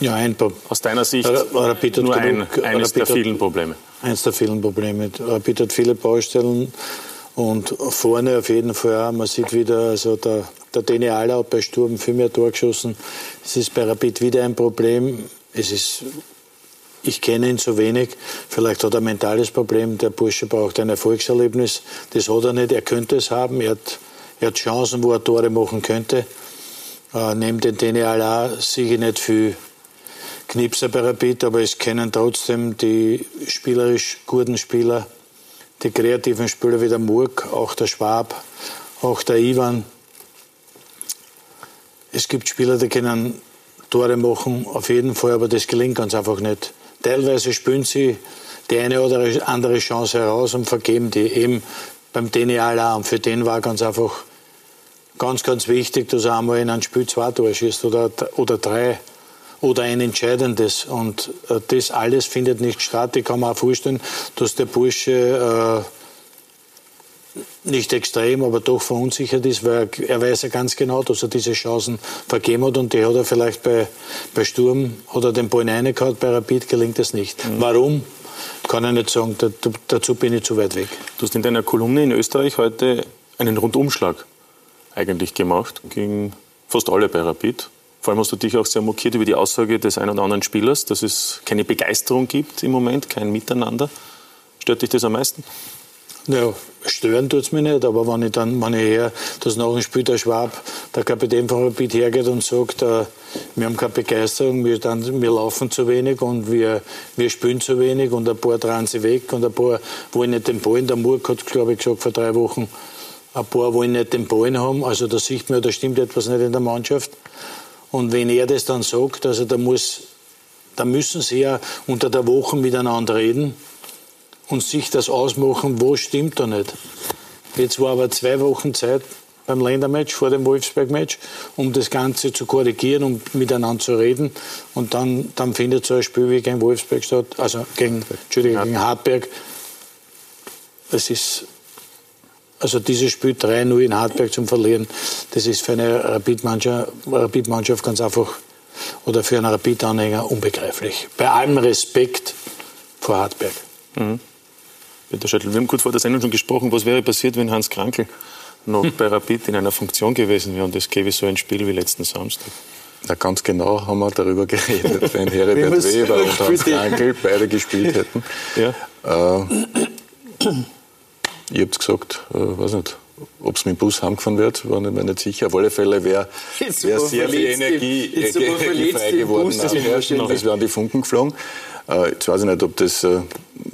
Speaker 12: ja, ein
Speaker 1: aus deiner Sicht Rapid nur ein, eines der vielen Probleme?
Speaker 12: Eines der vielen Probleme. Rapid hat viele Baustellen und vorne auf jeden Fall auch. Man sieht wieder, also der, der Deni Aller hat bei Sturm viel mehr Tor geschossen. Es ist bei Rapid wieder ein Problem es ist, ich kenne ihn zu wenig. Vielleicht hat er ein mentales Problem. Der Bursche braucht ein Erfolgserlebnis. Das hat er nicht. Er könnte es haben. Er hat, er hat Chancen, wo er Tore machen könnte. Äh, neben den DNA sehe ich nicht viel Knipser bei Rapid, aber es kennen trotzdem die spielerisch guten Spieler, die kreativen Spieler wie der Murk, auch der Schwab, auch der Ivan. Es gibt Spieler, die können Tore machen, auf jeden Fall, aber das gelingt ganz einfach nicht. Teilweise spielen sie die eine oder andere Chance heraus und vergeben die eben beim DNA-Alarm. Für den war ganz einfach ganz, ganz wichtig, dass er einmal in ein Spiel zwei Tore schießt oder, oder drei oder ein entscheidendes. Und äh, das alles findet nicht statt. Ich kann mir auch vorstellen, dass der Bursche äh, nicht extrem, aber doch verunsichert ist, weil er, er, weiß ja ganz genau, dass er diese Chancen vergeben hat und die hat er vielleicht bei, bei Sturm oder den Ball reingehauen, bei Rapid gelingt es nicht. Mhm. Warum? Kann ich nicht sagen, da, dazu bin ich zu weit weg.
Speaker 1: Du hast in deiner Kolumne in Österreich heute einen Rundumschlag eigentlich gemacht gegen fast alle bei Rapid. Vor allem hast du dich auch sehr mokiert über die Aussage des einen oder anderen Spielers, dass es keine Begeisterung gibt im Moment, kein Miteinander. Stört dich das am meisten?
Speaker 12: Ja, stören tut es mich nicht, aber wenn ich dann, wenn ich her, dass nach dem Spiel der Schwab, der Kapitän von Rapid hergeht und sagt, äh, wir haben keine Begeisterung, wir, dann, wir laufen zu wenig und wir, wir spielen zu wenig und ein paar drehen sie weg und ein paar wollen nicht den Ball. Der Murk hat, glaube ich, gesagt vor drei Wochen, ein paar wollen nicht den Ball haben. Also da sieht man, da stimmt etwas nicht in der Mannschaft. Und wenn er das dann sagt, also da muss, da müssen sie ja unter der Woche miteinander reden und sich das ausmachen, wo stimmt da nicht. Jetzt war aber zwei Wochen Zeit beim Ländermatch, vor dem Wolfsberg-Match, um das Ganze zu korrigieren um miteinander zu reden. Und dann, dann findet so ein Spiel wie gegen Wolfsberg statt, also gegen, gegen Hartberg. Es ist, also dieses Spiel 3-0 in Hartberg zum Verlieren, das ist für eine Rapid-Mannschaft Rapid ganz einfach oder für einen Rapid-Anhänger unbegreiflich. Bei allem Respekt vor Hartberg. Mhm.
Speaker 1: Peter Schöttl, wir haben kurz vor der Sendung schon gesprochen, was wäre passiert, wenn Hans Krankel noch bei Rapid in einer Funktion gewesen wäre und es gäbe so ein Spiel wie letzten Samstag.
Speaker 5: Ja, ganz genau haben wir darüber geredet, wenn Heribert Weber und Hans Krankel beide gespielt hätten. Ja. Äh, ich hab's gesagt, äh, weiß nicht, ob es mit dem Bus heimgefahren wird, war ich mir nicht sicher. Auf alle Fälle wäre wär sehr viel Energie, Energie frei geworden. Das wären die Funken geflogen. Äh, jetzt weiß ich nicht, ob das äh,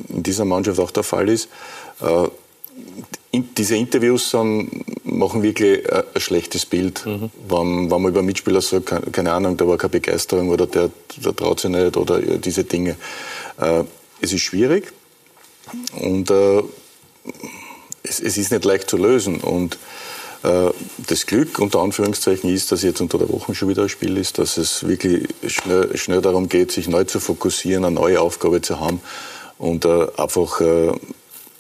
Speaker 5: in dieser Mannschaft auch der Fall ist. Äh, diese Interviews sind, machen wirklich ein schlechtes Bild. Mhm. Wenn, wenn man über Mitspieler sagt, keine Ahnung, da war keine Begeisterung oder der, der traut sich nicht oder diese Dinge. Es ist schwierig und es, es ist nicht leicht zu lösen. Und äh, das Glück unter Anführungszeichen ist, dass jetzt unter der Woche schon wieder ein Spiel ist, dass es wirklich schnell, schnell darum geht, sich neu zu fokussieren, eine neue Aufgabe zu haben und äh, einfach äh,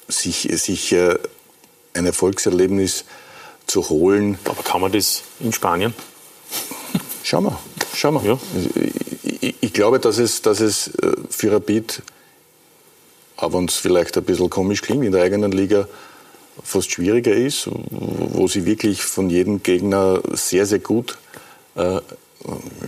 Speaker 5: sich, sich äh, ein Erfolgserlebnis zu holen.
Speaker 1: Aber kann man das in Spanien?
Speaker 5: Schauen wir, schauen wir. Ja. Ich, ich, ich, glaube, dass es, dass es äh, für Rapid, auch wenn es vielleicht ein bisschen komisch klingt, in der eigenen Liga fast schwieriger ist, wo sie wirklich von jedem Gegner sehr, sehr gut äh,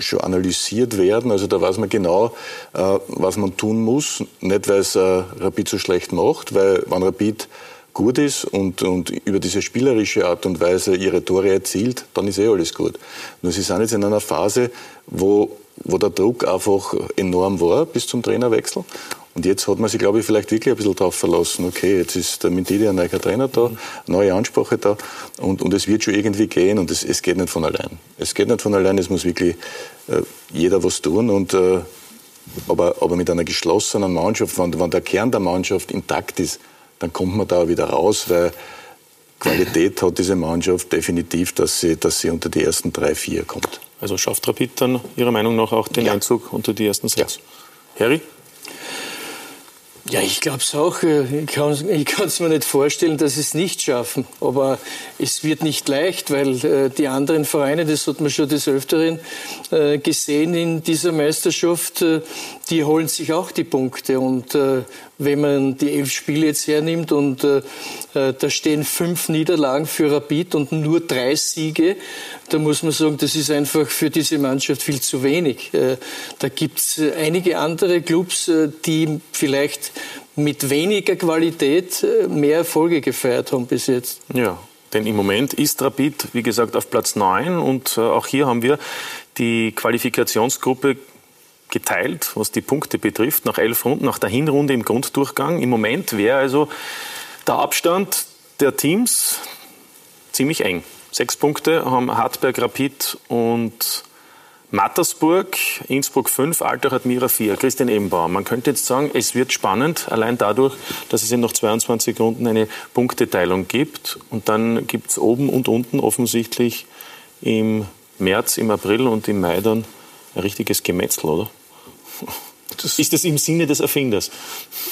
Speaker 5: schon analysiert werden. Also da weiß man genau, äh, was man tun muss. Nicht, weil es äh, Rapid so schlecht macht, weil wenn Rapid gut ist und, und über diese spielerische Art und Weise ihre Tore erzielt, dann ist eh alles gut. Nur sie sind jetzt in einer Phase, wo, wo der Druck einfach enorm war bis zum Trainerwechsel. Und jetzt hat man sich, glaube ich, vielleicht wirklich ein bisschen darauf verlassen, okay, jetzt ist der Mentidi ein neuer Trainer da, neue Ansprache da und, und es wird schon irgendwie gehen und es, es geht nicht von allein. Es geht nicht von allein, es muss wirklich äh, jeder was tun und äh, aber, aber mit einer geschlossenen Mannschaft, wenn, wenn der Kern der Mannschaft intakt ist, dann kommt man da wieder raus, weil Qualität hat diese Mannschaft definitiv, dass sie, dass sie unter die ersten drei, vier kommt.
Speaker 1: Also schafft Rapid dann Ihrer Meinung nach auch den ja. Einzug unter die ersten sechs? Ja. Harry?
Speaker 14: Ja, ich glaube es auch. Äh, ich kann es mir nicht vorstellen, dass sie es nicht schaffen. Aber es wird nicht leicht, weil äh, die anderen Vereine, das hat man schon des Öfteren äh, gesehen in dieser Meisterschaft, äh, die holen sich auch die Punkte. Und äh, wenn man die elf Spiele jetzt hernimmt und äh, da stehen fünf Niederlagen für Rapid und nur drei Siege, da muss man sagen, das ist einfach für diese Mannschaft viel zu wenig. Äh, da gibt es äh, einige andere Clubs, äh, die vielleicht mit weniger Qualität mehr Erfolge gefeiert haben bis jetzt.
Speaker 1: Ja. Denn im Moment ist Rapid, wie gesagt, auf Platz 9 und auch hier haben wir die Qualifikationsgruppe geteilt, was die Punkte betrifft, nach elf Runden, nach der Hinrunde im Grunddurchgang. Im Moment wäre also der Abstand der Teams ziemlich eng. Sechs Punkte haben Hartberg, Rapid und Mattersburg, Innsbruck 5, Altach Admira 4, Christian Ebenbauer. Man könnte jetzt sagen, es wird spannend, allein dadurch, dass es in noch 22 Runden eine Punkteteilung gibt. Und dann gibt es oben und unten offensichtlich im März, im April und im Mai dann ein richtiges Gemetzel, oder? Das ist das im Sinne des Erfinders?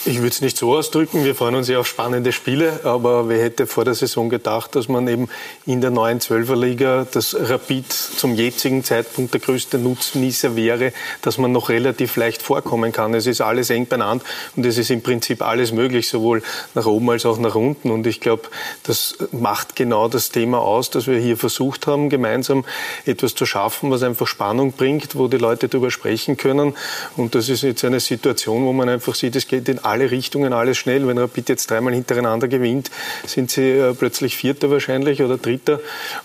Speaker 9: Ich würde es nicht so ausdrücken. Wir freuen uns ja auf spannende Spiele. Aber wer hätte vor der Saison gedacht, dass man eben in der neuen Zwölferliga das Rapid zum jetzigen Zeitpunkt der größte Nutznießer wäre, dass man noch relativ leicht vorkommen kann. Es ist alles eng beieinander und es ist im Prinzip alles möglich, sowohl nach oben als auch nach unten. Und ich glaube, das macht genau das Thema aus, dass wir hier versucht haben, gemeinsam etwas zu schaffen, was einfach Spannung bringt, wo die Leute darüber sprechen können. Und das ist jetzt eine Situation, wo man einfach sieht, es geht in alle Richtungen alles schnell. Wenn Rapid jetzt dreimal hintereinander gewinnt, sind sie äh, plötzlich Vierter wahrscheinlich oder Dritter.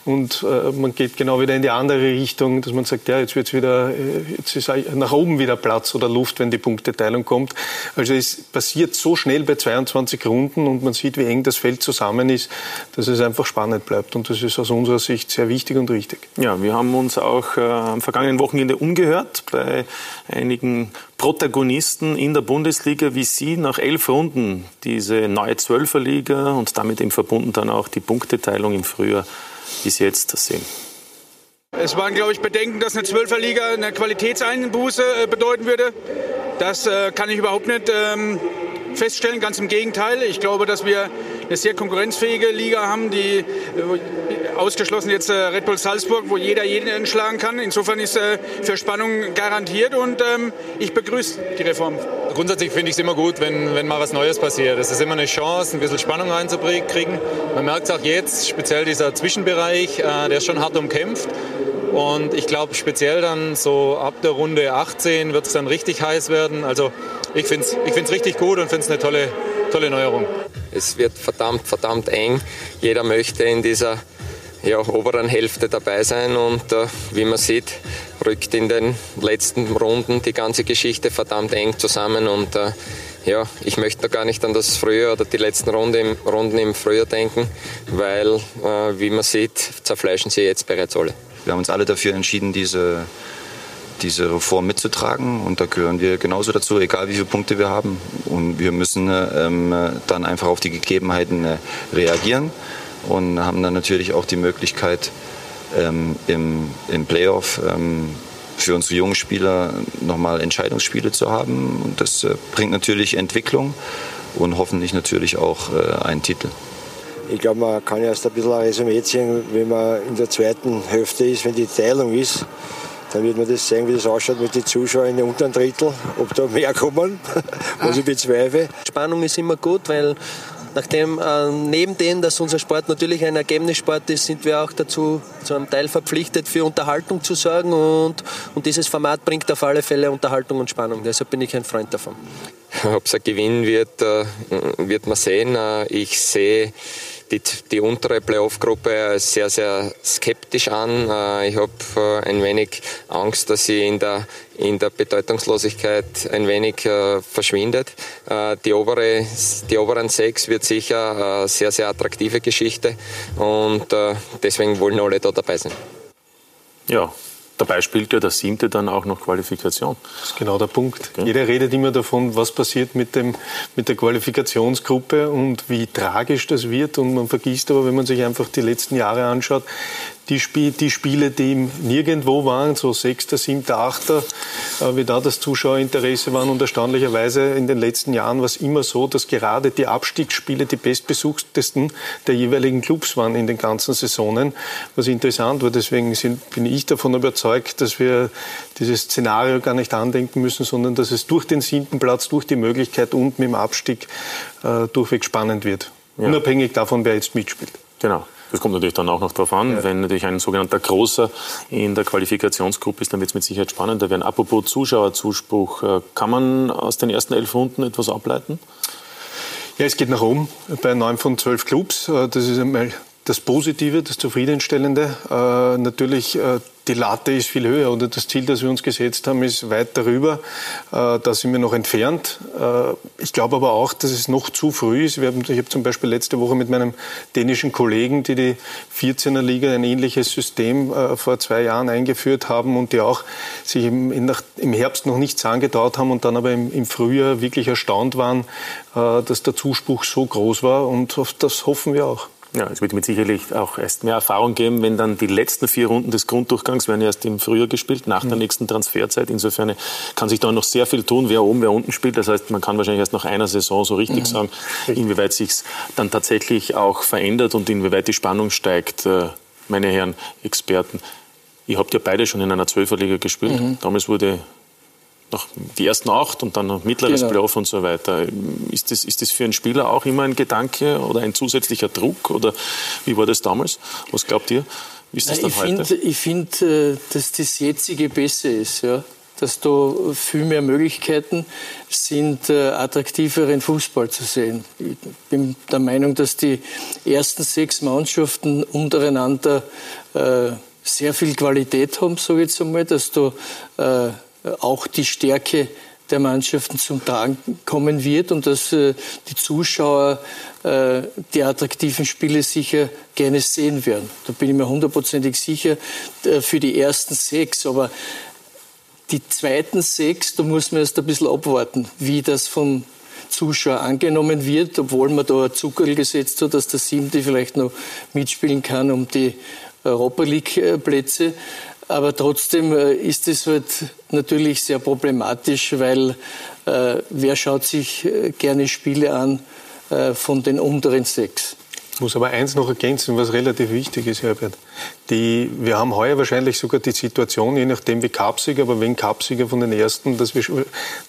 Speaker 9: Und äh, man geht genau wieder in die andere Richtung, dass man sagt, ja, jetzt wird wieder, äh, jetzt ist nach oben wieder Platz oder Luft, wenn die Punkteteilung kommt. Also es passiert so schnell bei 22 Runden und man sieht, wie eng das Feld zusammen ist, dass es einfach spannend bleibt. Und das ist aus unserer Sicht sehr wichtig und richtig.
Speaker 1: Ja, wir haben uns auch äh, am vergangenen Wochenende umgehört bei einigen Protagonisten in der Bundesliga wie Sie nach elf Runden diese neue Zwölferliga und damit im verbunden dann auch die Punkteteilung im Frühjahr bis jetzt sehen?
Speaker 24: Es waren, glaube ich, Bedenken, dass eine Zwölferliga eine Qualitätseinbuße äh, bedeuten würde. Das äh, kann ich überhaupt nicht ähm, feststellen. Ganz im Gegenteil. Ich glaube, dass wir eine sehr konkurrenzfähige Liga haben, die äh, ausgeschlossen jetzt äh, Red Bull Salzburg, wo jeder jeden schlagen kann. Insofern ist äh, für Spannung garantiert und ähm, ich begrüße die Reform.
Speaker 25: Grundsätzlich finde ich es immer gut, wenn, wenn mal was Neues passiert. Es ist immer eine Chance, ein bisschen Spannung reinzukriegen. Man merkt es auch jetzt, speziell dieser Zwischenbereich, der ist schon hart umkämpft. Und ich glaube, speziell dann so ab der Runde 18 wird es dann richtig heiß werden. Also ich finde es ich richtig gut und finde es eine tolle, tolle Neuerung.
Speaker 23: Es wird verdammt, verdammt eng. Jeder möchte in dieser ja, oberen Hälfte dabei sein und äh, wie man sieht, rückt in den letzten Runden die ganze Geschichte verdammt eng zusammen und äh, ja, ich möchte noch gar nicht an das Frühjahr oder die letzten Runde im, Runden im Frühjahr denken, weil, äh, wie man sieht, zerfleischen sie jetzt bereits alle.
Speaker 26: Wir haben uns alle dafür entschieden, diese
Speaker 27: diese Reform mitzutragen und da gehören wir genauso dazu, egal wie viele Punkte wir haben. Und wir müssen ähm, dann einfach auf die Gegebenheiten äh, reagieren und haben dann natürlich auch die Möglichkeit, ähm, im, im Playoff ähm, für unsere jungen Spieler nochmal Entscheidungsspiele zu haben. Und das äh, bringt natürlich Entwicklung und hoffentlich natürlich auch äh, einen Titel.
Speaker 28: Ich glaube, man kann erst ein bisschen ein Resümee ziehen, wenn man in der zweiten Hälfte ist, wenn die Teilung ist. Dann wird man das sehen, wie das ausschaut mit den Zuschauern in den unteren Drittel, ob da mehr kommen, was ich bezweifle.
Speaker 26: Spannung ist immer gut, weil nachdem äh, neben dem, dass unser Sport natürlich ein Ergebnissport ist, sind wir auch dazu zu einem Teil verpflichtet, für Unterhaltung zu sorgen und, und dieses Format bringt auf alle Fälle Unterhaltung und Spannung. Deshalb bin ich ein Freund davon.
Speaker 23: Ob es ein Gewinn wird, äh, wird man sehen. Äh, ich sehe die, die untere Playoff-Gruppe sehr, sehr skeptisch an. Äh, ich habe äh, ein wenig Angst, dass sie in der, in der Bedeutungslosigkeit ein wenig äh, verschwindet. Die, obere, die oberen sechs wird sicher eine sehr, sehr attraktive Geschichte und deswegen wollen alle da dabei sein.
Speaker 1: Ja, Dabei spielt ja der siebte dann auch noch Qualifikation.
Speaker 9: Das ist genau der Punkt. Okay. Jeder redet immer davon, was passiert mit, dem, mit der Qualifikationsgruppe und wie tragisch das wird. Und man vergisst aber, wenn man sich einfach die letzten Jahre anschaut, die, Spiel, die Spiele, die nirgendwo waren, so Sechster, Siebter, Achter, äh, wie da das Zuschauerinteresse war. Und erstaunlicherweise in den letzten Jahren war es immer so, dass gerade die Abstiegsspiele die bestbesuchtesten der jeweiligen Clubs waren in den ganzen Saisonen, was interessant war. Deswegen sind, bin ich davon überzeugt, dass wir dieses Szenario gar nicht andenken müssen, sondern dass es durch den siebten Platz, durch die Möglichkeit und mit dem Abstieg äh, durchweg spannend wird. Ja. Unabhängig davon, wer jetzt mitspielt.
Speaker 1: Genau. Das kommt natürlich dann auch noch darauf an. Ja. Wenn natürlich ein sogenannter Großer in der Qualifikationsgruppe ist, dann wird es mit Sicherheit spannend. Da werden apropos Zuschauerzuspruch. Äh, kann man aus den ersten elf Runden etwas ableiten?
Speaker 9: Ja, es geht nach oben bei neun von zwölf Clubs. Äh, das ist einmal das Positive, das Zufriedenstellende. Äh, natürlich die Latte ist viel höher oder das Ziel, das wir uns gesetzt haben, ist weit darüber. Äh, da sind wir noch entfernt. Äh, ich glaube aber auch, dass es noch zu früh ist. Haben, ich habe zum Beispiel letzte Woche mit meinem dänischen Kollegen, die die 14er Liga ein ähnliches System äh, vor zwei Jahren eingeführt haben und die auch sich im, im Herbst noch nichts angetraut haben und dann aber im, im Frühjahr wirklich erstaunt waren, dass der Zuspruch so groß war und auf das hoffen wir auch.
Speaker 1: Ja, es wird mit sicherlich auch erst mehr Erfahrung geben, wenn dann die letzten vier Runden des Grunddurchgangs werden erst im Frühjahr gespielt, nach der mhm. nächsten Transferzeit. Insofern kann sich da noch sehr viel tun, wer oben, wer unten spielt. Das heißt, man kann wahrscheinlich erst nach einer Saison so richtig mhm. sagen, inwieweit sich dann tatsächlich auch verändert und inwieweit die Spannung steigt. Äh, meine Herren Experten, ihr habt ja beide schon in einer Zwölferliga gespielt. Mhm. Damals wurde noch die ersten acht und dann noch mittleres genau. Playoff und so weiter. Ist das, ist das für einen Spieler auch immer ein Gedanke oder ein zusätzlicher Druck? Oder wie war das damals? Was glaubt ihr? Wie ist das
Speaker 14: dann
Speaker 1: ich
Speaker 14: heute? Find, ich finde, äh, dass das jetzige besser ist. Ja? dass da viel mehr Möglichkeiten sind, äh, attraktiveren Fußball zu sehen. Ich bin der Meinung, dass die ersten sechs Mannschaften untereinander äh, sehr viel Qualität haben, sage ich jetzt einmal, dass da äh, auch die Stärke der Mannschaften zum Tragen kommen wird und dass äh, die Zuschauer äh, die attraktiven Spiele sicher gerne sehen werden. Da bin ich mir hundertprozentig sicher äh, für die ersten sechs. Aber die zweiten sechs, da muss man erst ein bisschen abwarten, wie das vom Zuschauer angenommen wird, obwohl man da Zuckerl gesetzt hat, dass der siebte vielleicht noch mitspielen kann um die Europa League Plätze. Aber trotzdem äh, ist es halt natürlich sehr problematisch, weil äh, wer schaut sich äh, gerne Spiele an äh, von den unteren sechs?
Speaker 9: Ich muss aber eins noch ergänzen, was relativ wichtig ist, Herbert. Die, wir haben heuer wahrscheinlich sogar die Situation, je nachdem wie Cupsieger, aber wenn Cupsieger von den ersten, dass wir,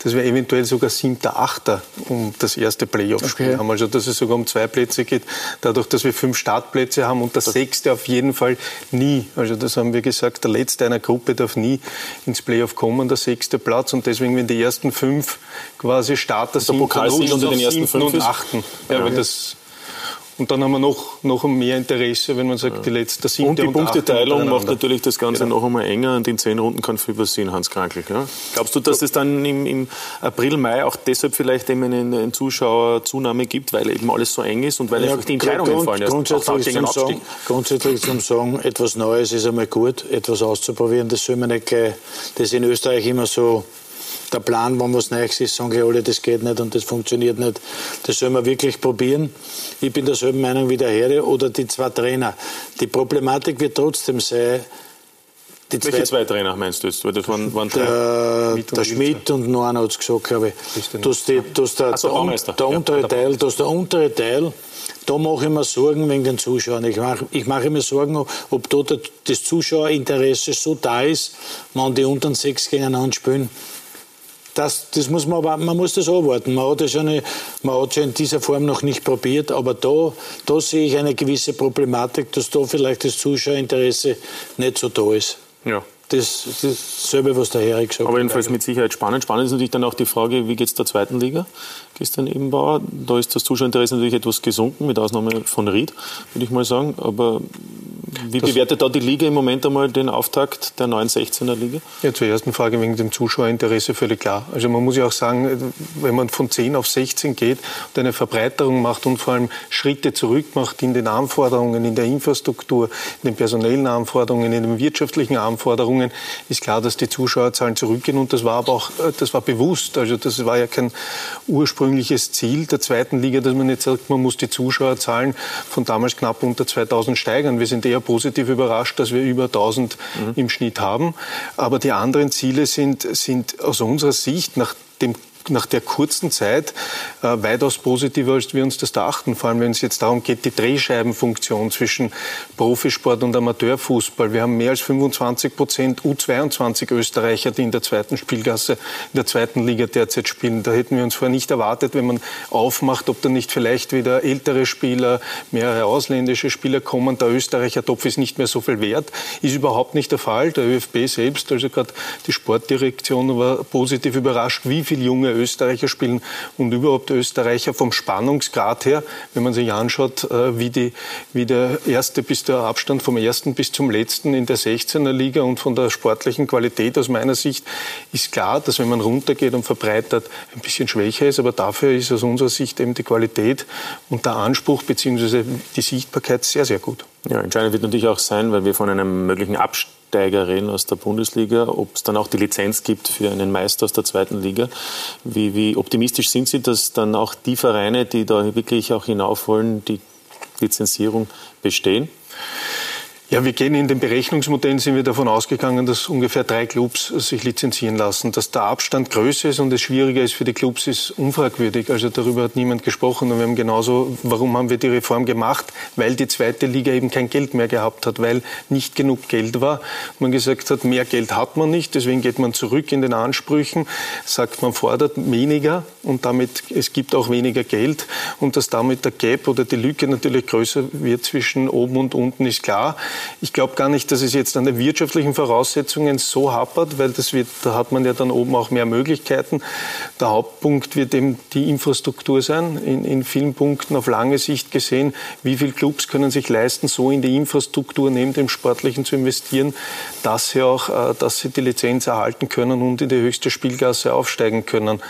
Speaker 9: dass wir eventuell sogar siebter, achter um das erste Playoff-Spiel okay. haben. Also dass es sogar um zwei Plätze geht, dadurch, dass wir fünf Startplätze haben und der sechste auf jeden Fall nie. Also das haben wir gesagt, der letzte einer Gruppe darf nie ins Playoff kommen, der sechste Platz. Und deswegen, wenn die ersten fünf quasi Starter sind,
Speaker 1: der Pokalsieg unter den ersten fünf
Speaker 9: und achten. Ja, ja. das Und dann haben wir noch, noch mehr Interesse, wenn man sagt, ja. die letzte siebte
Speaker 1: Und die und Punkteteilung macht natürlich das Ganze genau. noch einmal enger und in zehn Runden kann viel passieren, Hans Krankel. Ja? Glaubst du, dass es dann im, im, April, Mai auch deshalb vielleicht eben eine, eine Zuschauerzunahme gibt, weil eben alles so eng ist und weil ja, einfach die Entscheidungen grund, fallen?
Speaker 12: Grundsätzlich, zum sagen, grundsätzlich zum Sagen, etwas Neues ist einmal gut, etwas auszuprobieren, das soll man nicht gleich, das ist in Österreich immer so der Plan, wenn was Neues ist, sagen alle, das geht nicht und das funktioniert nicht. Das soll man wirklich probieren. Ich bin derselben Meinung wie der Herr oder die zwei Trainer. Die Problematik wird trotzdem sein,
Speaker 1: die Welche zwei Trainer meinst du jetzt? Weil das waren, waren
Speaker 12: der, der Schmidt und noch einer hat es gesagt, glaube ich. Dass, die, dass der, so, der, der, untere ja, Teil, dass der untere Teil, da mache ich mir Sorgen wegen den Zuschauern. Ich mache, ich mache mir Sorgen, ob dort das Zuschauerinteresse so da ist, wenn die unteren sechs gegeneinander spielen das, das muss man aber, man muss das abwarten. Man hat es ja, man hat ja in dieser Form noch nicht probiert, aber da, da sehe ich eine gewisse Problematik, dass da vielleicht das Zuschauerinteresse nicht so da ist.
Speaker 1: Ja.
Speaker 12: Das, ist dasselbe, was der Herr gesagt hat.
Speaker 1: Aber jedenfalls mit Sicherheit spannend. Spannend ist natürlich dann auch die Frage, wie geht es der zweiten Liga? Christian Ebenbauer. Da ist das Zuschauerinteresse natürlich etwas gesunken, mit Ausnahme von Ried, würde ich mal sagen. Aber wie das bewertet da die Liga im Moment einmal den Auftakt der neuen 16er Liga?
Speaker 9: Ja, zur ersten Frage wegen dem Zuschauerinteresse völlig klar. Also man muss ja auch sagen, wenn man von 10 auf 16 geht und eine Verbreiterung macht und vor allem Schritte zurück macht in den Anforderungen, in der Infrastruktur, in den personellen Anforderungen, in den wirtschaftlichen Anforderungen, ist klar, dass die Zuschauerzahlen zurückgehen und das war aber auch, das war bewusst. Also das war ja kein ursprüngliches Ziel der zweiten Liga, dass man jetzt sagt, man muss die Zuschauerzahlen von damals knapp unter 2000 steigern. Wir sind eher positiv überrascht, dass wir über 1000 mhm. im Schnitt haben. Aber die anderen Ziele sind, sind aus unserer Sicht nach dem nach der kurzen Zeit äh, weitaus positiver, als wir uns das dachten. Vor allem, wenn es jetzt darum geht, die Drehscheibenfunktion zwischen Profisport und Amateurfußball. Wir haben mehr als 25 Prozent U22 Österreicher, die in der zweiten Spielgasse, in der zweiten Liga derzeit spielen. Da hätten wir uns vorher nicht erwartet, wenn man aufmacht, ob da nicht vielleicht wieder ältere Spieler, mehrere ausländische Spieler kommen. Der Österreicher Topf ist nicht mehr so viel wert. Ist überhaupt nicht der Fall. Der ÖFB selbst, also gerade die Sportdirektion, war positiv überrascht, wie viele junge Österreicher spielen und überhaupt Österreicher vom Spannungsgrad her, wenn man sich anschaut, äh, wie, die, wie der erste bis der Abstand vom ersten bis zum letzten in der 16er Liga und von der sportlichen Qualität aus meiner Sicht ist klar, dass wenn man runtergeht und verbreitert, ein bisschen schwächer ist, aber dafür ist aus unserer Sicht eben die Qualität und der Anspruch bzw. die Sichtbarkeit sehr, sehr gut.
Speaker 1: Ja, entscheidend wird natürlich auch sein, weil wir von einem möglichen Abstand Absteigerin aus der Bundesliga, ob es dann auch die Lizenz gibt für einen Meister aus der zweiten Liga. Wie, wie optimistisch sind Sie, dass dann auch die Vereine, die da wirklich auch hinauf wollen, die Lizenzierung bestehen?
Speaker 9: Ja, wir gehen in den Berechnungsmodellen, sind wir davon ausgegangen, dass ungefähr drei Clubs sich lizenzieren lassen. Dass der Abstand größer ist und es schwieriger ist für die Clubs, ist unfragwürdig. Also darüber hat niemand gesprochen. Und wir haben genauso, warum haben wir die Reform gemacht? Weil die zweite Liga eben kein Geld mehr gehabt hat, weil nicht genug Geld war. Man gesagt hat, mehr Geld hat man nicht, deswegen geht man zurück in den Ansprüchen, sagt man fordert weniger und damit, es gibt auch weniger Geld. Und dass damit der Gap oder die Lücke natürlich größer wird zwischen oben und unten, ist klar. Ich glaube gar nicht, dass es jetzt an den wirtschaftlichen Voraussetzungen so hapert, weil das wird, da hat man ja dann oben auch mehr Möglichkeiten. Der Hauptpunkt wird eben die Infrastruktur sein, in, in vielen Punkten auf lange Sicht gesehen. Wie viele Clubs können sich leisten, so in die Infrastruktur neben dem Sportlichen zu investieren, dass sie auch, äh, dass sie die Lizenz erhalten können und in die höchste Spielgasse aufsteigen können.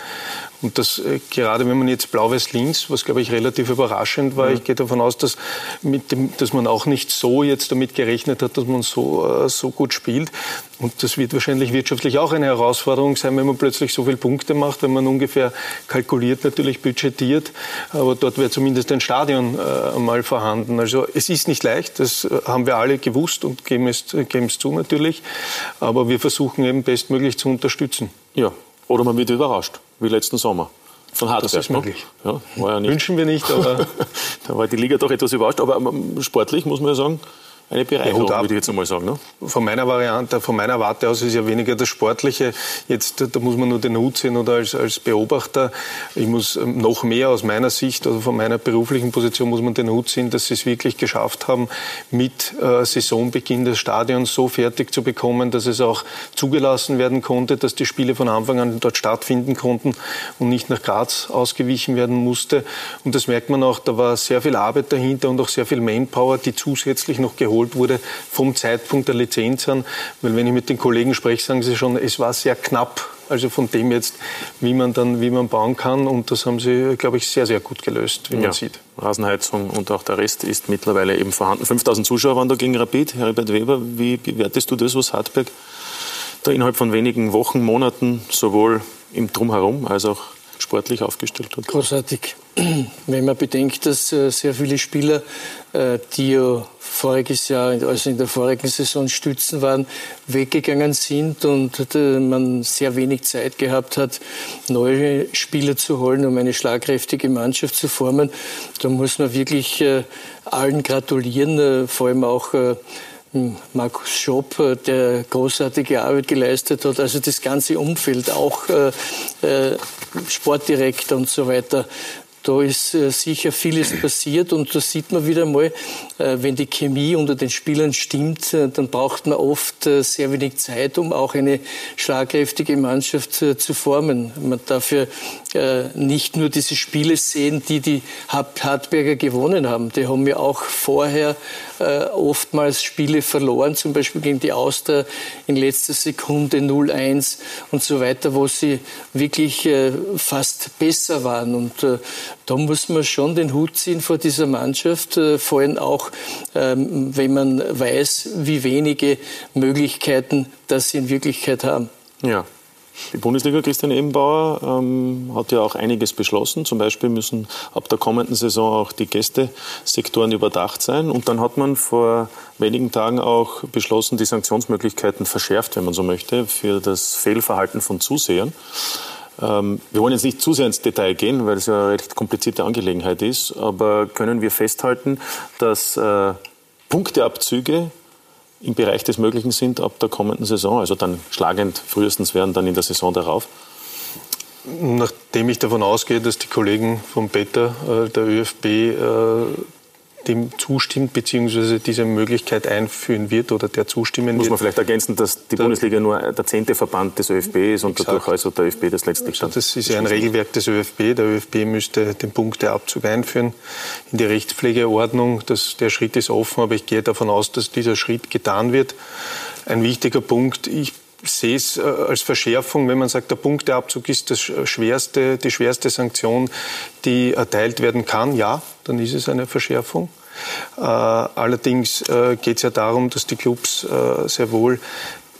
Speaker 9: Und das, äh, gerade wenn man jetzt Blau-Weiß-Linz, was glaube ich relativ überraschend war, ja. ich gehe davon aus, dass, mit dem, dass man auch nicht so jetzt damit gerechnet hat, dass man so, äh, so gut spielt. Und das wird wahrscheinlich wirtschaftlich auch eine Herausforderung sein, wenn man plötzlich so viele Punkte macht, wenn man ungefähr kalkuliert, natürlich budgetiert. Aber dort wäre zumindest ein Stadion äh, mal vorhanden. Also es ist nicht leicht, das äh, haben wir alle gewusst und geben es, geben es zu natürlich. Aber wir versuchen eben bestmöglich zu unterstützen.
Speaker 1: Ja, oder man wird überrascht, wie letzten Sommer. Von Hartberg.
Speaker 9: Das ist möglich.
Speaker 1: Ja, war ja nicht.
Speaker 9: Wünschen wir nicht, aber.
Speaker 1: da war die Liga doch etwas überrascht. Aber sportlich muss man ja sagen, eine Bereicherung, würde ich jetzt einmal sagen. Ne?
Speaker 9: Von meiner Variante, von meiner Warte aus ist ja weniger das Sportliche. Jetzt, da muss man nur den Hut sehen oder als, als Beobachter. Ich muss ähm, noch mehr aus meiner Sicht oder von meiner beruflichen Position muss man den Hut sehen, dass sie es wirklich geschafft haben, mit äh, Saisonbeginn des Stadions so fertig zu bekommen, dass es auch zugelassen werden konnte, dass die Spiele von Anfang an dort stattfinden konnten und nicht nach Graz ausgewichen werden musste. Und das merkt man auch, da war sehr viel Arbeit dahinter und auch sehr viel Manpower, die zusätzlich noch geholt geholt wurde vom Zeitpunkt der Lizenz an. Weil wenn ich mit den Kollegen spreche, sagen sie schon, es war sehr knapp. Also von dem jetzt, wie man dann, wie man bauen kann. Und das haben sie, glaube ich, sehr, sehr gut gelöst, wie ja. man sieht.
Speaker 1: Rasenheizung und auch der Rest ist mittlerweile eben vorhanden. 5000 Zuschauer waren da gegen Rapid. Herbert Weber, wie bewertest du das, was Hartberg da innerhalb von wenigen Wochen, Monaten sowohl im Drumherum als auch sportlich aufgestellt hat?
Speaker 14: Großartig. Wenn man bedenkt, dass äh, sehr viele Spieler, äh, die ja voriges Jahr, also in der vorigen Saison Stützen waren, weggegangen sind und äh, man sehr wenig Zeit gehabt hat, neue Spieler zu holen, um eine schlagkräftige Mannschaft zu formen, da muss man wirklich allen gratulieren, vor allem auch Markus Schopp, der großartige Arbeit geleistet hat, also das ganze Umfeld, auch Sportdirektor und so weiter. Da ist äh, sicher vieles passiert und da sieht man wieder mal, äh, wenn die Chemie unter den Spielern stimmt, äh, dann braucht man oft sehr wenig Zeit, um auch eine schlagkräftige Mannschaft zu formen. Man darf ja nicht nur diese Spiele sehen, die die Hartberger gewonnen haben. Die haben ja auch vorher oftmals Spiele verloren, zum Beispiel gegen die Austria in letzter Sekunde 0-1 und so weiter, wo sie wirklich fast besser waren. Und da muss man schon den Hut ziehen vor dieser Mannschaft, äh, vor allem auch, ähm, wenn man weiß, wie wenige Möglichkeiten das sie in Wirklichkeit haben.
Speaker 1: Ja. Die Bundesliga, Christian Ebenbauer, ähm, hat ja auch einiges beschlossen. Zum Beispiel müssen ab der kommenden Saison auch die Gästesektoren überdacht sein. Und dann hat man vor wenigen Tagen auch beschlossen, die Sanktionsmöglichkeiten verschärft, wenn man so möchte, für das Fehlverhalten von Zusehern. Ähm, wir wollen jetzt nicht zu sehr ins Detail gehen, weil es ja eine recht komplizierte Angelegenheit ist, aber können wir festhalten, dass äh, Punkteabzüge im Bereich des Möglichen sind ab der kommenden Saison, also dann schlagend frühestens werden dann in der Saison darauf?
Speaker 9: Nachdem ich davon ausgehe, dass die Kollegen vom Beta, äh, der ÖFB, äh, dem zustimmt bzw. diese Möglichkeit einführen wird oder der zustimmen
Speaker 1: Muss wird. Muss man vielleicht ergänzen, dass die Bundesliga nur der zehnte Verband des ÖFB ist und dadurch also der ÖFB das letztlich
Speaker 9: also Das ist ja ein Regelwerk des ÖFB. Der ÖFB müsste den Punkteabzug einführen in die Rechtspflegeordnung. Das, der Schritt ist offen, aber ich gehe davon aus, dass dieser Schritt getan wird. Ein wichtiger Punkt. Ich sehe es äh, als Verschärfung, wenn man sagt, der Punkteabzug ist das schwerste, die schwerste Sanktion, die erteilt werden kann. Ja, dann ist es eine Verschärfung. Äh, allerdings äh, geht es ja darum, dass die Clubs sehr wohl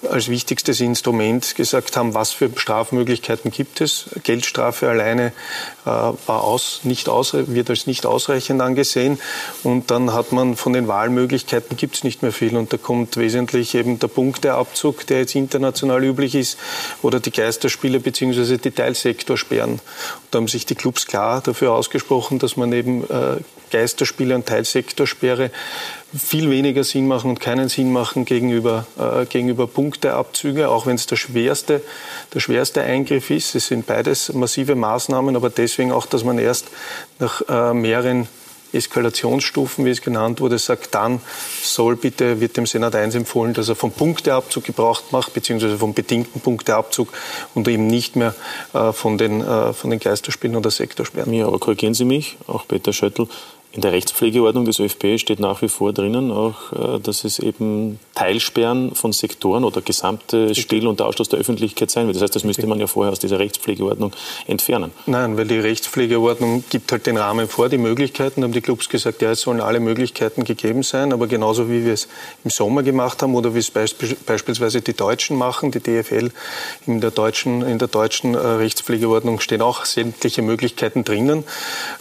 Speaker 9: als wichtigstes Instrument gesagt haben, was für Strafmöglichkeiten gibt es. Geldstrafe alleine äh, war aus, nicht aus, wird als nicht ausreichend angesehen. Und dann hat man von den Wahlmöglichkeiten gibt es nicht mehr viel. Und da kommt wesentlich eben der Punkteabzug, der jetzt international üblich ist, oder die Geisterspiele bzw. die Teilsektorsperren. Da haben sich die Clubs klar dafür ausgesprochen, dass man eben äh, Geisterspiele und Teilsektorsperre viel weniger Sinn machen und keinen Sinn machen gegenüber, äh, gegenüber Punkteabzüge, auch wenn es der schwerste, der schwerste Eingriff ist. Es sind beides massive Maßnahmen, aber deswegen auch, dass man erst nach äh, mehreren Eskalationsstufen, wie es genannt wurde, sagt, dann soll bitte, wird dem Senat 1 empfohlen, dass er vom Punkteabzug Gebrauch macht, beziehungsweise vom bedingten Punkteabzug und eben nicht mehr äh, von, den, äh, von den Geisterspielen oder Sektorsperren.
Speaker 1: Ja, aber korrigieren Sie mich, auch Peter Schöttl, in der Rechtspflegeordnung des ÖFB steht nach wie vor drinnen auch, äh, dass es eben Teilsperren von Sektoren oder gesamte Still- und Ausschluss der Öffentlichkeit sein wird. Das heißt, das müsste man ja vorher aus dieser Rechtspflegeordnung entfernen.
Speaker 9: Nein, weil die Rechtspflegeordnung gibt halt den Rahmen vor, die Möglichkeiten. Da haben die Clubs gesagt, ja, es sollen alle Möglichkeiten gegeben sein, aber genauso wie wir es im Sommer gemacht haben oder wie es beispielsweise die Deutschen machen, die DFL in der deutschen, in der deutschen äh, Rechtspflegeordnung stehen auch sämtliche Möglichkeiten drinnen.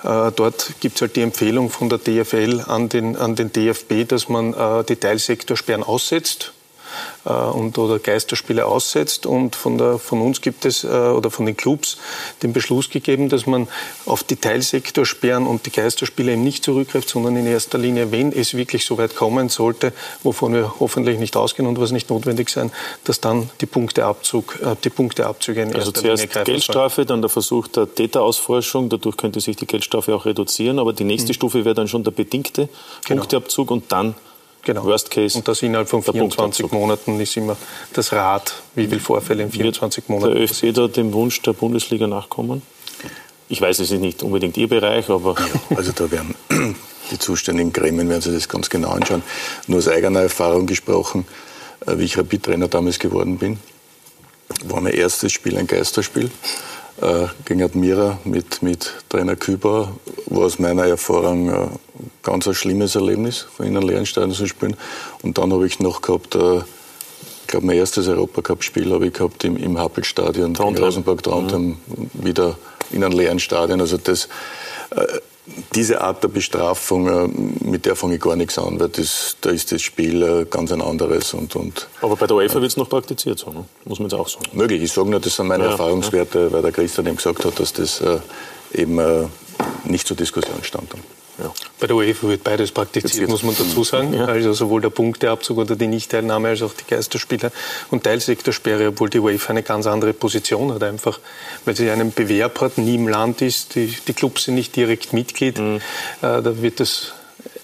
Speaker 9: Äh, dort gibt es halt die Empfehlung, Empfehlung von der DFL an den, an den DFB, dass man äh, die Teilsektorsperren aussetzt. Äh, und, oder Geisterspiele aussetzt. Und von, der, von uns gibt es, äh, oder von den Clubs, den Beschluss gegeben, dass man auf die Teilsektorsperren und die Geisterspiele eben nicht zurückgreift, sondern in erster Linie, wenn es wirklich so weit kommen sollte, wovon wir hoffentlich nicht ausgehen und was nicht notwendig sein, dass dann die Punkteabzug, äh, die Punkteabzüge in
Speaker 1: also erster Linie greifen. Also zuerst Geldstrafe, dann der Versuch der Täterausforschung, dadurch könnte sich die Geldstrafe auch reduzieren, aber die nächste mhm. Stufe wäre dann schon der bedingte genau. Punkteabzug und dann
Speaker 9: Genau. Worst Case. Und das innerhalb von 24 Monaten ist immer das Rad, wie viele Vorfälle in 24 Wird Monaten.
Speaker 1: Der ÖFC da dem Wunsch der Bundesliga nachkommen? Ich weiß, es ist nicht unbedingt Ihr Bereich, aber.
Speaker 5: Ja, also da werden die zuständigen Gremien werden sich das ganz genau anschauen. Nur aus eigener Erfahrung gesprochen, äh, wie ich Rapid-Trainer damals geworden bin, war mein erstes Spiel ein Geisterspiel äh, gegen Admira mit, mit Trainer Küber, war aus meiner Erfahrung äh, ganz ein schlimmes Erlebnis, von in einem leeren Stadion zu spielen. Und dann habe ich noch gehabt, äh, ich glaube, mein erstes Europacup-Spiel habe ich gehabt im, im Happelstadion, in Rosenberg-Trondheim, mhm. wieder in einem leeren Stadion. Also das, äh, diese Art der Bestrafung, äh, mit der fange ich gar nichts an, weil das, da ist das Spiel äh, ganz ein anderes. Und, und
Speaker 1: Aber bei der UEFA wird es noch praktiziert, so, ne? muss man jetzt auch sagen.
Speaker 5: Möglich, ich sage nur, das sind meine ja, Erfahrungswerte, ja. weil der Christian eben gesagt hat, dass das äh, eben nicht zur Diskussion stand.
Speaker 9: Ja. Bei der UEFA wird beides praktiziert, muss man dazu sagen. Ja. Also sowohl der Punkteabzug oder die Nichtteilnahme als auch die Geisterspiele und Teilsektorsperre, obwohl die UEFA eine ganz andere Position hat, einfach weil sie einen Bewerb hat, nie im Land ist, die, die Clubs sind nicht direkt Mitglied. Mhm. Äh, da wird das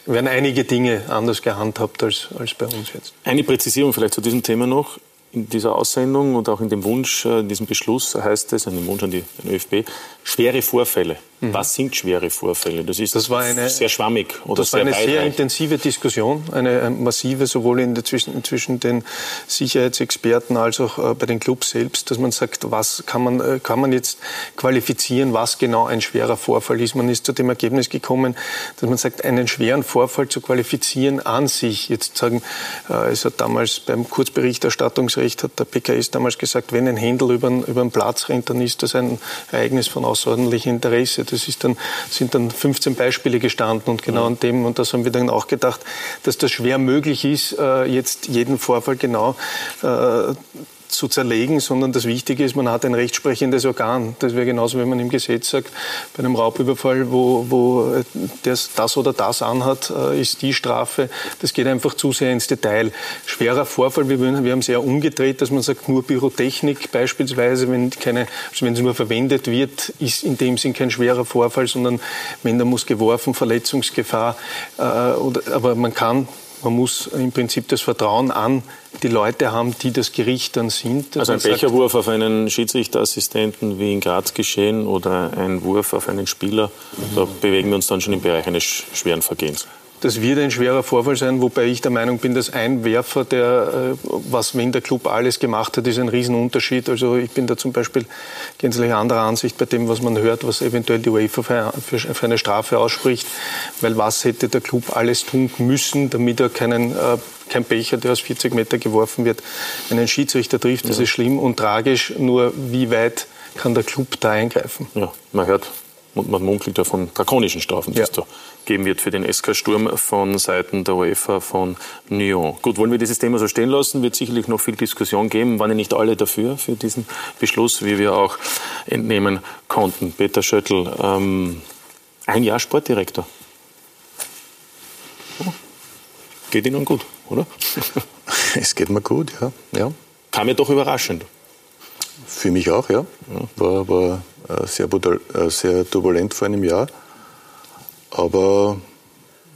Speaker 9: werden einige Dinge anders gehandhabt als, als bei uns jetzt.
Speaker 1: Eine Präzisierung vielleicht zu diesem Thema noch. In dieser Aussendung und auch in dem Wunsch, äh, in diesem Beschluss heißt es, in dem Wunsch an die, ÖFB, schwere Vorfälle. Mhm. Was sind schwere Vorfälle? Das ist
Speaker 9: das war eine,
Speaker 1: sehr schwammig oder
Speaker 9: Das war eine sehr intensive Diskussion, eine massive, sowohl in der zwischen, zwischen den Sicherheitsexperten als auch äh, bei den Clubs selbst, dass man sagt, was kann man, äh, kann man jetzt qualifizieren, was genau ein schwerer Vorfall ist. Man ist zu dem Ergebnis gekommen, dass man sagt, einen schweren Vorfall zu qualifizieren an sich, jetzt sagen, äh, es hat damals beim Kurzberichterstattungsrecht, hat der PKS damals gesagt, wenn ein Händel über, über den Platz rennt, dann ist das ein Ereignis von außerordentlichem Interesse. Das ist dann, sind dann 15 Beispiele gestanden und genau an dem, und das haben wir dann auch gedacht, dass das schwer möglich ist, äh, jetzt jeden Vorfall genau äh, zu zerlegen, sondern das Wichtige ist, man hat ein rechtsprechendes Organ. Das wäre genauso, wenn man im Gesetz sagt, bei einem Raubüberfall, wo, wo das, das oder das anhat, äh, ist die Strafe. Das geht einfach zu sehr ins Detail. Schwerer Vorfall, wir, wir haben es eher umgedreht, dass man sagt, nur Pyrotechnik beispielsweise, wenn, keine, also wenn es nur verwendet wird, ist in dem Sinn kein schwerer Vorfall, sondern wenn da muss geworfen, Verletzungsgefahr. Äh, oder, aber man kann man muss im Prinzip das Vertrauen an die Leute haben, die das Gericht dann sind.
Speaker 1: Also ein Becherwurf auf einen Schiedsrichterassistenten wie in Graz geschehen oder ein Wurf auf einen Spieler, mhm. da bewegen wir uns dann schon im Bereich eines schweren Vergehens.
Speaker 9: Das wird ein schwerer Vorfall sein, wobei ich der Meinung bin, dass ein Werfer, der, äh, was wenn der Club alles gemacht hat, ist ein Riesenunterschied. Also ich bin da zum Beispiel gänzlich anderer Ansicht bei dem, was man hört, was eventuell die UEFA für, eine Strafe ausspricht. Weil was hätte der Club alles tun müssen, damit er keinen äh, kein Becher, der aus 40 Meter geworfen wird, einen Schiedsrichter trifft. Das ja. ist schlimm und tragisch. Nur wie weit kann der Club da eingreifen?
Speaker 1: Ja, man hört und man munkelt ja von drakonischen Strafen, die ja. es da geben wird für den SK Sturm von Seiten der UEFA von Nyon. Gut, wollen wir dieses Thema so stehen lassen? Wird sicherlich noch viel Diskussion geben. Waren ja nicht alle dafür, für diesen Beschluss, wie wir auch entnehmen konnten. Peter Schöttl, ähm, ein Jahr Sportdirektor. Oh, geht Ihnen gut, oder?
Speaker 5: es geht mir gut, ja. ja.
Speaker 1: Kam ja doch überraschend.
Speaker 5: Für mich auch, ja. War, war äh, sehr, äh, sehr turbulent vor einem Jahr. Aber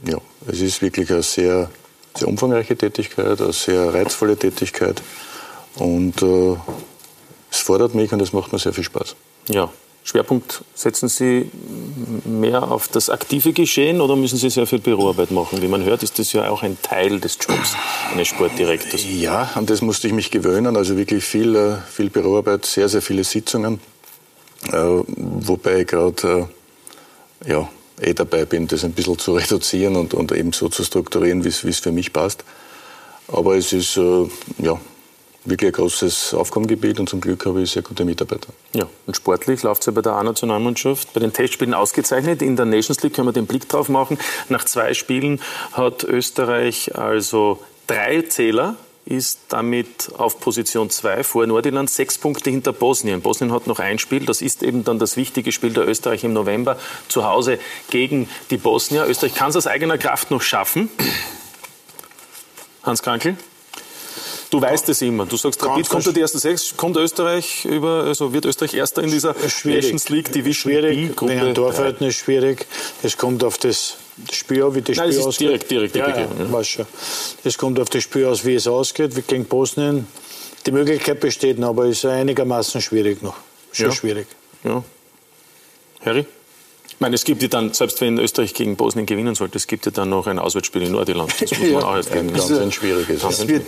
Speaker 5: ja, es ist wirklich eine sehr, sehr umfangreiche Tätigkeit, eine sehr reizvolle Tätigkeit. Und äh, es fordert mich und es macht mir sehr viel Spaß.
Speaker 1: Ja. Schwerpunkt setzen Sie mehr auf das aktive Geschehen oder müssen Sie sehr viel Büroarbeit machen? Wie man hört, ist das ja auch ein Teil des Jobs eines Sportdirektors.
Speaker 5: Ja, an das musste ich mich gewöhnen. Also wirklich viel, äh, viel Büroarbeit, sehr, sehr viele Sitzungen. Äh, wobei ich gerade äh, ja, eh dabei bin, das ein bisschen zu reduzieren und, und eben so zu strukturieren, wie es für mich passt. Aber es ist äh, ja, wirklich ein großes Aufgabengebiet und zum Glück habe ich sehr gute Mitarbeiter.
Speaker 1: Ja, und sportlich läuft es ja bei der A-Nationalmannschaft bei den Testspielen ausgezeichnet. In der Nations League können wir den Blick drauf machen. Nach zwei Spielen hat Österreich also drei Zähler ist damit auf Position 2 vor Nordirland, sechs Punkte hinter Bosnien. Bosnien hat noch ein Spiel, das ist eben dann das wichtige Spiel der Österreich im November zu Hause gegen die Bosnier. Österreich kann es aus eigener Kraft noch schaffen. Hans Krankel? Du weißt es immer. Du sagst, Rapid kommt die ersten sechs, kommt Österreich über, also wird Österreich Erster in dieser schwierig. Nations League Division
Speaker 12: schwierig, B-Gruppe? Wegen Torverhältnis schwierig. Es kommt auf das Spiel, wie das Spiel
Speaker 1: Nein, ausgeht. Direkt, direkt,
Speaker 12: ja, ja, ja. schon. Es kommt auf das Spiel aus, wie es ausgeht, wie gegen Bosnien. Die Möglichkeit besteht noch, aber es ist einigermaßen schwierig noch. Schon ja. schwierig.
Speaker 1: Ja. Harry? Ich meine, es gibt ja dann, selbst wenn Österreich gegen Bosnien gewinnen sollte, es gibt ja dann noch ein Auswärtsspiel in Nordirland. Das muss man auch
Speaker 12: jetzt ein ganz ein schwieriges.
Speaker 14: Es wird,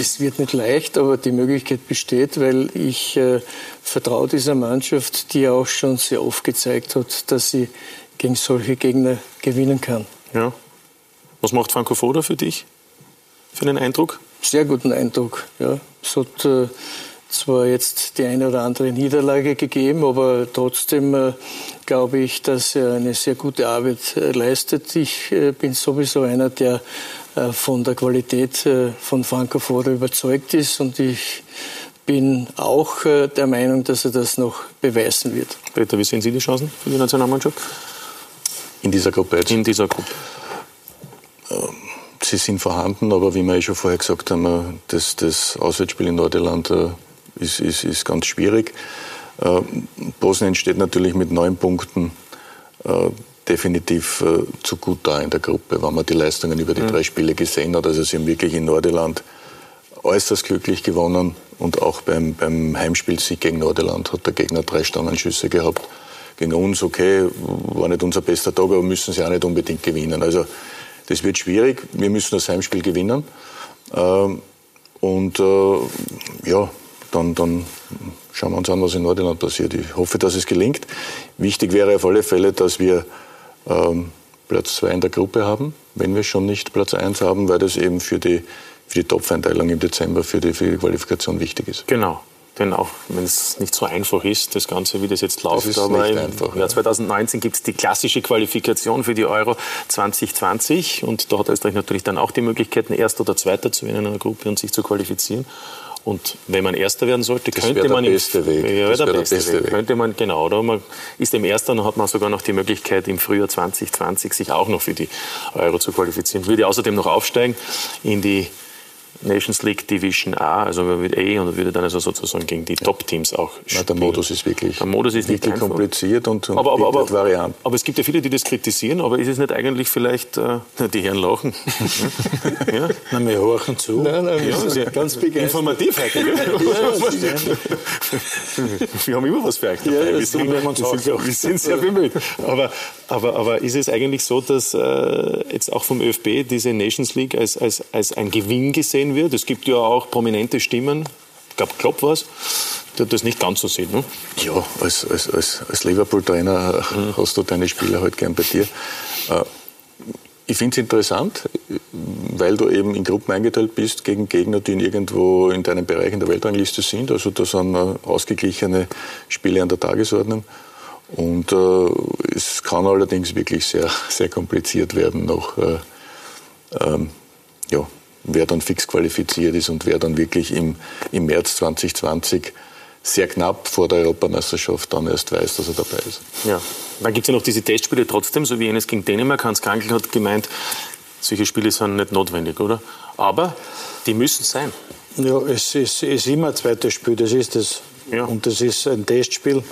Speaker 14: es wird nicht leicht, aber die Möglichkeit besteht, weil ich äh, vertraue dieser Mannschaft, die auch schon sehr oft gezeigt hat, dass sie gegen solche Gegner gewinnen kann.
Speaker 1: Ja. Was macht Franco Foda für dich? Für einen Eindruck?
Speaker 14: Sehr guten Eindruck. Ja. Es hat äh, zwar jetzt die eine oder andere Niederlage gegeben, aber trotzdem äh, glaube ich, dass er eine sehr gute Arbeit äh, leistet. Ich äh, bin sowieso einer, der äh, von der Qualität äh, von Franco Foda überzeugt ist und ich bin auch der Meinung, dass er das noch beweisen wird.
Speaker 1: Peter, wie sehen Sie die Chancen für die Nationalmannschaft?
Speaker 5: In dieser Gruppe jetzt?
Speaker 1: In dieser Gruppe.
Speaker 5: Ähm, sie sind vorhanden, aber wie wir eh schon vorher gesagt haben, äh, das, das Auswärtsspiel in Nordirland äh, ist, ist, ist ganz schwierig. Äh, Bosnien steht natürlich mit neun Punkten definitiv zu gut da in der Gruppe, wenn man die Leistungen über die mhm. drei Spiele gesehen hat. Also sie haben wirklich in Nordirland äußerst glücklich gewonnen und auch beim, beim Heimspielsieg gegen Nordirland hat der Gegner drei Stangenschüsse gehabt gegen uns, okay, war nicht unser bester Tag, aber müssen sie auch nicht unbedingt gewinnen. Also das wird schwierig. Wir müssen das Heimspiel gewinnen. Ähm, und äh, ja, dann, dann schauen wir uns an, was in Nordirland passiert. Ich hoffe, dass es gelingt. Wichtig wäre auf alle Fälle, dass wir ähm, Platz 2 in der Gruppe haben, wenn wir schon nicht Platz 1 haben, weil das eben für die, für die Topfeinteilung im Dezember, für die, für die Qualifikation wichtig ist.
Speaker 1: Genau. Denn auch wenn es nicht so einfach ist, das Ganze, wie das jetzt läuft,
Speaker 5: das aber im einfach,
Speaker 1: Jahr 2019 gibt es die klassische Qualifikation für die Euro 2020 und da hat Österreich natürlich dann auch die Möglichkeit, Erster oder Zweiter zu werden in einer Gruppe und sich zu qualifizieren. Und wenn man Erster werden sollte, das könnte man
Speaker 5: der beste Weg.
Speaker 1: Ja, das der, der beste, Weg. Weg. Könnte man genau. Oder man ist im Erster, dann hat man sogar noch die Möglichkeit, im Frühjahr 2020 sich auch noch für die Euro zu qualifizieren. Würde außerdem noch aufsteigen in die Nations League Division A, also mit A und würde dann also sozusagen gegen die Top-Teams auch
Speaker 5: spielen. Ja, der Modus ist wirklich,
Speaker 1: der Modus ist
Speaker 5: wirklich kompliziert und, und
Speaker 1: aber, aber, aber, Varianten. Aber es gibt ja viele, die das kritisieren, aber ist es nicht eigentlich vielleicht, äh, die Herren lachen?
Speaker 12: ja? Na, wir horchen zu.
Speaker 1: Nein, nein, ja, ist ja ganz informativ heute. Ja, wir haben immer was für euch dabei. Ja, wir, sind, wir, sind, sehr bemüht. Aber, aber, aber ist es eigentlich so, dass äh, jetzt auch vom ÖFB diese Nations League als, als, als ein Gewinn gesehen wird. Es gibt ja auch prominente Stimmen, ich glaube Klopp war es, der das nicht ganz so sieht. Ne?
Speaker 5: Ja, als, als, als, als Liverpool-Trainer mhm. hast du deine Spieler halt gern bei dir. Äh, ich finde es interessant, weil du eben in Gruppen eingeteilt bist gegen Gegner, die in irgendwo in deinem Bereich in der Weltrangliste sind. Also da sind äh, ausgeglichene Spiele an der Tagesordnung. Und äh, es kann allerdings wirklich sehr, sehr kompliziert werden noch. Äh, ähm, ja, wer dann fix qualifiziert ist und wer dann wirklich im, im März 2020 sehr knapp vor der Europameisterschaft dann erst weiß, dass er dabei ist.
Speaker 1: Ja, dann gibt es ja noch diese Testspiele trotzdem, so wie eines gegen Dänemark. Hans Krankel hat gemeint, solche Spiele sind nicht notwendig, oder? Aber die müssen sein.
Speaker 12: Ja, es ist, es ist immer ein zweites Spiel, das ist es. Ja. Und das ist ein Testspiel.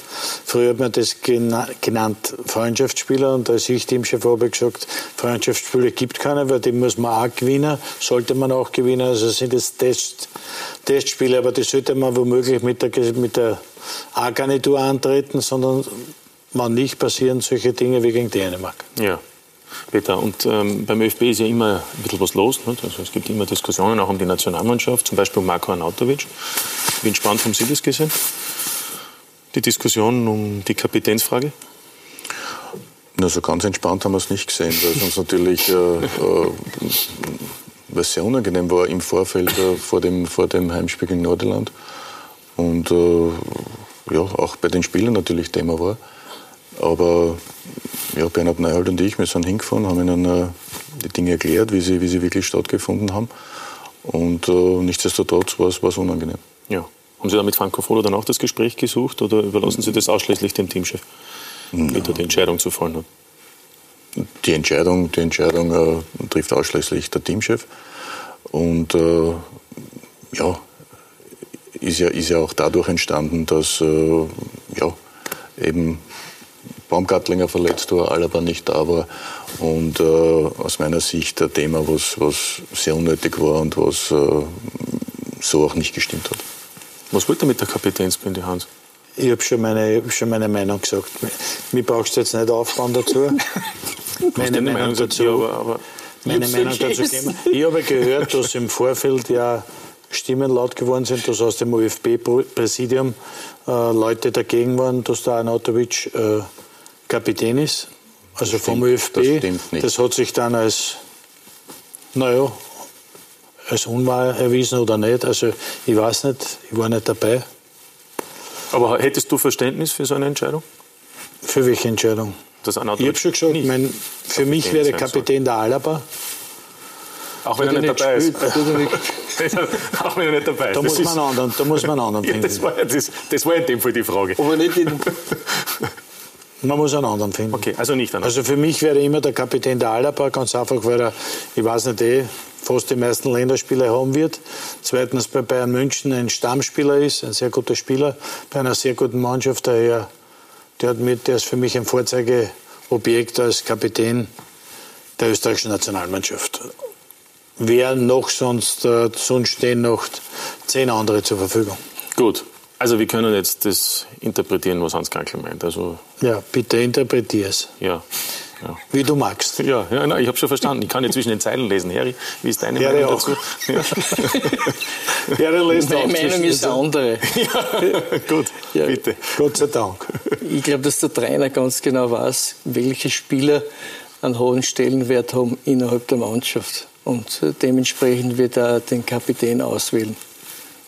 Speaker 12: Früher hat man das genannt Freundschaftsspieler und als ich Teamchef habe gesagt, Freundschaftsspiele gibt keine, weil die muss man auch gewinnen, sollte man auch gewinnen. Also sind das Test, Testspiele, aber das sollte man womöglich mit der, mit der A-Garnitur antreten, sondern man nicht passieren solche Dinge wie gegen Dänemark.
Speaker 1: Ja. Peter, und ähm, beim ÖFB ist ja immer ein bisschen was los. Nicht? Also es gibt immer Diskussionen auch um die Nationalmannschaft, zum Beispiel um Marko Arnautovic. Wie entspannt haben Sie das gesehen? Die Diskussion um die Kapitänsfrage?
Speaker 5: Na, so ganz entspannt haben wir es nicht gesehen, weil es uns natürlich äh, äh, sehr unangenehm war im Vorfeld äh, vor, dem, vor dem Heimspiel gegen Nordirland. Und äh, ja, auch bei den Spielern natürlich Thema war. Aber ja, Bernhard Neuhold und ich, wir sind hingefahren, haben ihnen äh, die Dinge erklärt, wie sie, wie sie wirklich stattgefunden haben. Und äh, nichtsdestotrotz war es unangenehm.
Speaker 1: Ja. Haben Sie da mit Franco Foda dann auch das Gespräch gesucht oder überlassen Sie das ausschließlich dem Teamchef, wie da die Entscheidung zu fallen hat?
Speaker 5: Die Entscheidung, die Entscheidung äh, trifft ausschließlich der Teamchef. Und äh, ja, ist ja, ist ja auch dadurch entstanden, dass äh, ja, eben Baumgartlinger verletzt war, Alaba nicht da war. Und äh, aus meiner Sicht ein Thema, was, was sehr unnötig war und was äh, so auch nicht gestimmt hat.
Speaker 1: Was wollte mit der Kapitänsbinde, Hans?
Speaker 12: Ich habe schon, meine, hab schon meine Meinung gesagt. Mir brauchst du jetzt nicht aufbauen dazu. meine Meinung, Meinung dazu. Aber, aber meine Meinung dazu geben. Ich habe gehört, dass im Vorfeld ja Stimmen laut geworden sind, dass aus dem ÖFB-Präsidium äh, Leute dagegen waren, dass der Arnautovic äh, Kapitän ist. Also das vom stimmt, ÖFB. Das, das, hat sich dann als, naja, als unwahr erwiesen oder nicht. Also ich weiß nicht, ich war nicht dabei.
Speaker 1: Aber hättest du Verständnis für so eine Entscheidung?
Speaker 12: Für welche Entscheidung?
Speaker 1: Das ich
Speaker 12: habe schon gesagt, mein, für mich wäre Kapitän der Alaba.
Speaker 1: Auch wenn er nicht dabei ist. Auch wenn er nicht dabei ist.
Speaker 12: Da, muss man, einen anderen, da muss man einen anderen
Speaker 1: finden. Ja, das, war, das, das war in dem Fall die Frage.
Speaker 12: Aber nicht in man muss einen anderen finden.
Speaker 1: Okay, also nicht einen
Speaker 12: Also für mich wäre immer der Kapitän der Alaba, ganz einfach, weil er, ich weiß nicht eh, fast die meisten Länderspiele haben wird. Zweitens bei Bayern München ein Stammspieler ist, ein sehr guter Spieler, bei einer sehr guten Mannschaft. Daher, der, hat mit, der ist für mich ein Vorzeigeobjekt als Kapitän der österreichischen Nationalmannschaft. Wer noch sonst, äh, sonst stehen noch zehn andere zur Verfügung.
Speaker 1: Gut, also wir können jetzt das interpretieren, was Hans Krankel meint. Also
Speaker 12: ja, bitte interpretier es.
Speaker 1: Ja. Ja.
Speaker 12: Wie du magst.
Speaker 1: Ja, ja nein, ich habe schon verstanden. Ich kann ja zwischen den Zeilen lesen. Harry, wie ist deine Harry Meinung auch. dazu? Ja.
Speaker 14: Harry lässt Meine Meinung ist eine andere.
Speaker 1: Ja, gut, ja, bitte.
Speaker 12: Gott sei Dank.
Speaker 14: Ich glaube, dass der Trainer ganz genau weiß, welche Spieler einen hohen Stellenwert haben innerhalb der Mannschaft. Und dementsprechend wird er den Kapitän auswählen.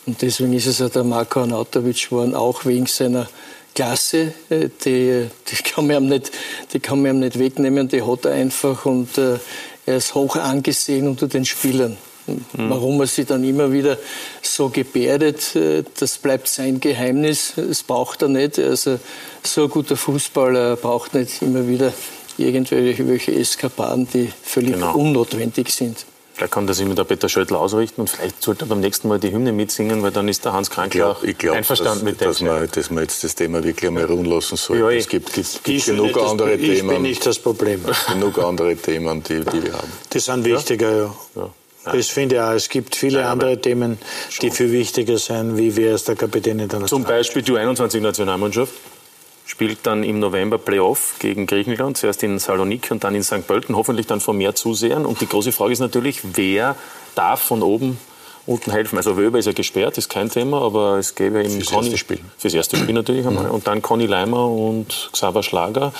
Speaker 14: Und deswegen ist es ja der Marko Arnautovic geworden, auch wegen seiner Klasse, äh, die, die, kann man ihm nicht, die kann man ihm nicht wegnehmen, die hat er einfach und äh, er ist hoch angesehen unter den Spielern. Mhm. Warum er sich dann immer wieder so gebärdet, äh, das bleibt sein Geheimnis. Das braucht er nicht. Also so ein guter Fußballer braucht nicht immer wieder irgendwelche Eskapaden, die völlig genau. unnotwendig sind.
Speaker 1: Vielleicht kann das immer der Peter Schöttl ausrichten und vielleicht sollte er beim nächsten Mal die Hymne mitsingen, weil dann ist der Hans Krankl auch
Speaker 5: glaub,
Speaker 1: einverstanden
Speaker 5: dass,
Speaker 1: mit dem.
Speaker 5: Dass man, dass man jetzt das Thema wirklich einmal ruhen lassen soll. Ja, es gibt, gibt, gibt genug andere
Speaker 12: ich
Speaker 5: Themen.
Speaker 12: Ich bin nicht das Problem.
Speaker 5: genug andere Themen, die, die wir haben.
Speaker 12: Die sind wichtiger, ja. ja. Das finde ich auch. Es gibt viele Nein, andere Themen, die viel wichtiger sind, wie wer ist der Kapitän in der
Speaker 1: Nationalmannschaft. Zum Beispiel die U21-Nationalmannschaft spielt dann im November Playoff gegen Griechenland, zuerst in Saloniki und dann in St. Pölten, hoffentlich dann von mehr Zusehern. Und die große Frage ist natürlich, wer darf von oben unten helfen. Also Wöber ist ja gesperrt, ist kein Thema, aber es gäbe eben
Speaker 5: Fürs Conny, erste Spiel.
Speaker 1: Fürs erste Spiel natürlich einmal. Und dann Conny Leimer und Xaver Schlager.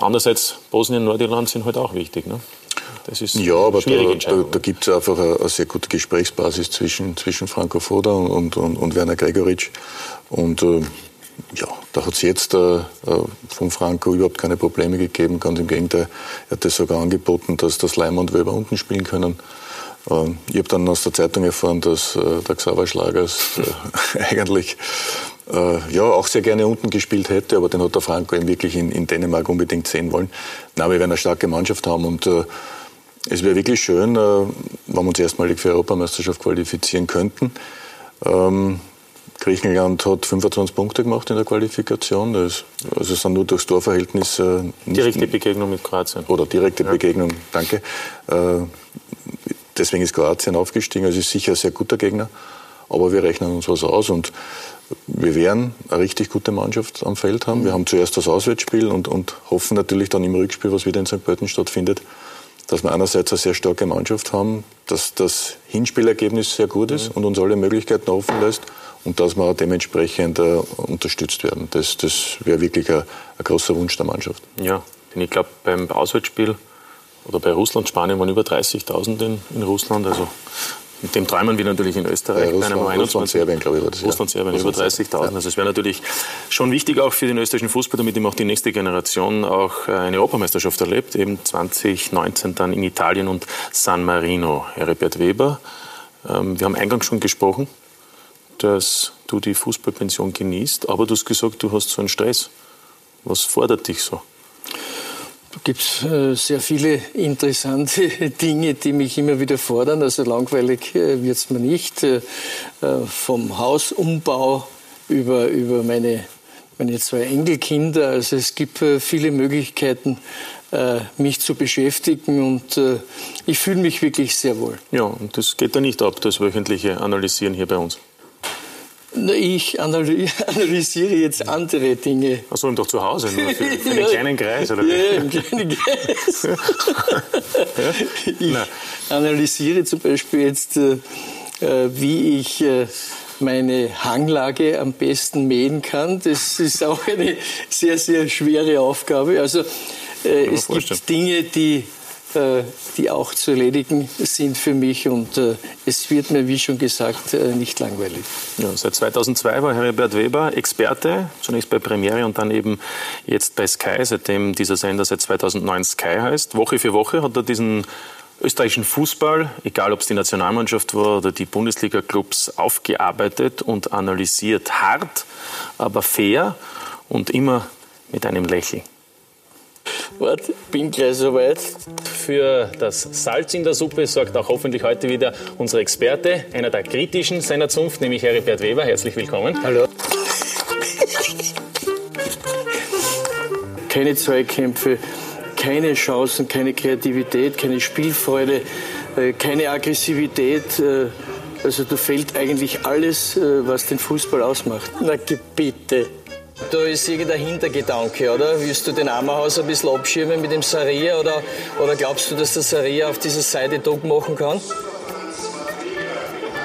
Speaker 1: Andererseits Bosnien, Nordirland sind halt auch wichtig. Ne?
Speaker 5: Ja, aber da, da, da gibt es einfach eine, eine, sehr gute Gesprächsbasis zwischen, zwischen Franco Foda und, und, und Werner Gregoritsch. Und äh, ja, da hat es jetzt äh, äh, von Franco überhaupt keine Probleme gegeben. Ganz im Gegenteil, er hat das sogar angeboten, dass das Leimer und Weber unten spielen können. Ähm, ich habe dann aus der Zeitung erfahren, dass äh, der Xaver Schlagers äh, eigentlich äh, ja, auch sehr gerne unten gespielt hätte, aber den hat der Franco eben wirklich in, in Dänemark unbedingt sehen wollen. Na, wir werden eine starke Mannschaft haben und äh, es wäre wirklich schön, wenn wir uns erstmalig für Europameisterschaft qualifizieren könnten. Ähm, Griechenland hat 25 Punkte gemacht in der Qualifikation. Das, also es sind nur durchs Torverhältnis. Äh,
Speaker 1: direkte Begegnung mit Kroatien.
Speaker 5: Oder direkte ja. Begegnung, danke. Äh, deswegen ist Kroatien aufgestiegen. Also es ist sicher ein sehr guter Gegner. Aber wir rechnen uns was aus und wir werden eine richtig gute Mannschaft am Feld haben. Wir haben zuerst das Auswärtsspiel und, und hoffen natürlich dann im Rückspiel, was wieder in St. Pölten stattfindet, dass wir einerseits eine sehr starke Mannschaft haben, dass das Hinspielergebnis sehr gut ist und uns alle Möglichkeiten offen lässt und dass wir dementsprechend äh, unterstützt werden. Das, das wäre wirklich ein, ein, großer Wunsch der Mannschaft.
Speaker 1: Ja, denn ich glaube, beim Auswärtsspiel oder bei Russland, Spanien waren über 30.000 in, in, Russland. Also mit dem träumen wir natürlich in Österreich. Ja,
Speaker 5: Russland, bei Russland, Serbien, glaube ich, war das.
Speaker 1: Russland, Serbien, über 30.000. Ja. Also es wäre natürlich schon wichtig auch für den österreichischen Fußball, damit eben auch die nächste Generation auch äh, eine Europameisterschaft erlebt. Eben 2019 dann in Italien und San Marino. Herbert Weber Ähm, wir haben eingangs schon gesprochen, dass du die Fußballpension genießt, aber du hast gesagt, du hast so einen Stress. Was fordert dich so?
Speaker 14: Da gibt es äh, sehr viele interessante Dinge, die mich immer wieder fordern. Also langweilig äh, wird es mir nicht. Äh, äh, vom Hausumbau über, über meine, meine zwei Enkelkinder. Also es gibt äh, viele Möglichkeiten, äh, mich zu beschäftigen und ich fühle mich wirklich sehr wohl.
Speaker 1: Ja, und das geht da nicht ab, das wöchentliche Analysieren hier bei uns.
Speaker 14: Ich analysiere jetzt andere Dinge.
Speaker 1: Achso, und doch zu Hause, nur für, für einen kleinen Kreis, oder
Speaker 14: Ja, im kleinen Kreis. ich analysiere zum Beispiel jetzt, äh, wie ich äh, meine Hanglage am besten mähen kann. Das ist auch eine sehr, sehr schwere Aufgabe. Also äh, es gibt Dinge, die äh, die auch zu erledigen sind für mich. Und äh, es wird mir, wie schon gesagt, äh, nicht langweilig.
Speaker 1: Ja, seit 2002 war Herbert Weber Experte, zunächst bei Premiere und dann eben jetzt bei Sky, seitdem dieser Sender seit 2009 Sky heißt. Woche für Woche hat er diesen österreichischen Fußball, egal ob es die Nationalmannschaft war oder die Bundesliga-Clubs, aufgearbeitet und analysiert. Hart, aber fair und immer mit einem Lächeln.
Speaker 14: Warte, bin gleich soweit.
Speaker 1: Für das Salz in der Suppe sorgt auch hoffentlich heute wieder unser Experte, einer der kritischen seiner Zunft, nämlich Heribert Weber. Herzlich willkommen.
Speaker 14: Hallo. Keine Zweikämpfe, keine Chancen, keine Kreativität, keine Spielfreude, äh, keine Aggressivität. Äh, also da fehlt eigentlich alles, äh, was den Fußball ausmacht. Na bitte. Da ist irgendein Hintergedanke, oder? Willst du den Ammerhaus ein bisschen abschirmen mit dem Saria oder, oder glaubst du, dass der Saria auf dieser Seite Druck machen kann?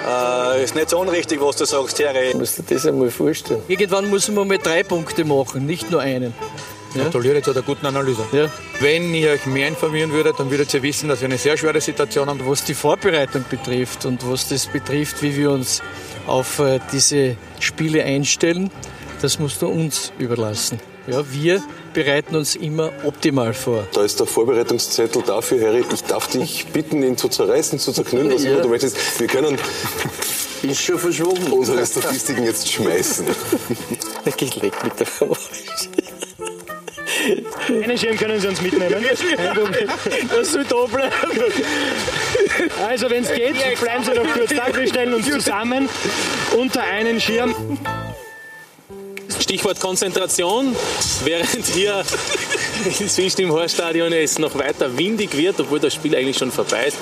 Speaker 29: Äh, ist nicht so unrichtig, was du sagst, Herr.
Speaker 14: Du musst dir das einmal vorstellen. Irgendwann muss man mal drei Punkte machen, nicht nur einen.
Speaker 29: Ja? Gratuliere zu der guten Analyse.
Speaker 14: Ja.
Speaker 29: Wenn ihr euch mehr informieren würdet, dann würdet ihr wissen, dass wir eine sehr schwere Situation haben.
Speaker 14: Was die Vorbereitung betrifft und was das betrifft, wie wir uns auf äh, diese Spiele einstellen, das musst du uns überlassen. Ja, wir bereiten uns immer optimal vor.
Speaker 30: Da ist der Vorbereitungszettel dafür, Harry. Ich darf dich bitten, ihn zu zerreißen, zu zerknüllen, was immer du möchtest. Wir können
Speaker 14: ist schon verschwunden.
Speaker 30: unsere Statistiken jetzt schmeißen.
Speaker 14: Ich leg mit der
Speaker 31: Einen Schirm können Sie uns mitnehmen.
Speaker 14: Das soll da bleiben.
Speaker 31: Also, wenn es geht, bleiben Sie doch kurz da. Wir stellen uns zusammen unter einen Schirm.
Speaker 1: Stichwort Konzentration, während hier inzwischen im Horststadion es noch weiter windig wird, obwohl das Spiel eigentlich schon vorbei ist.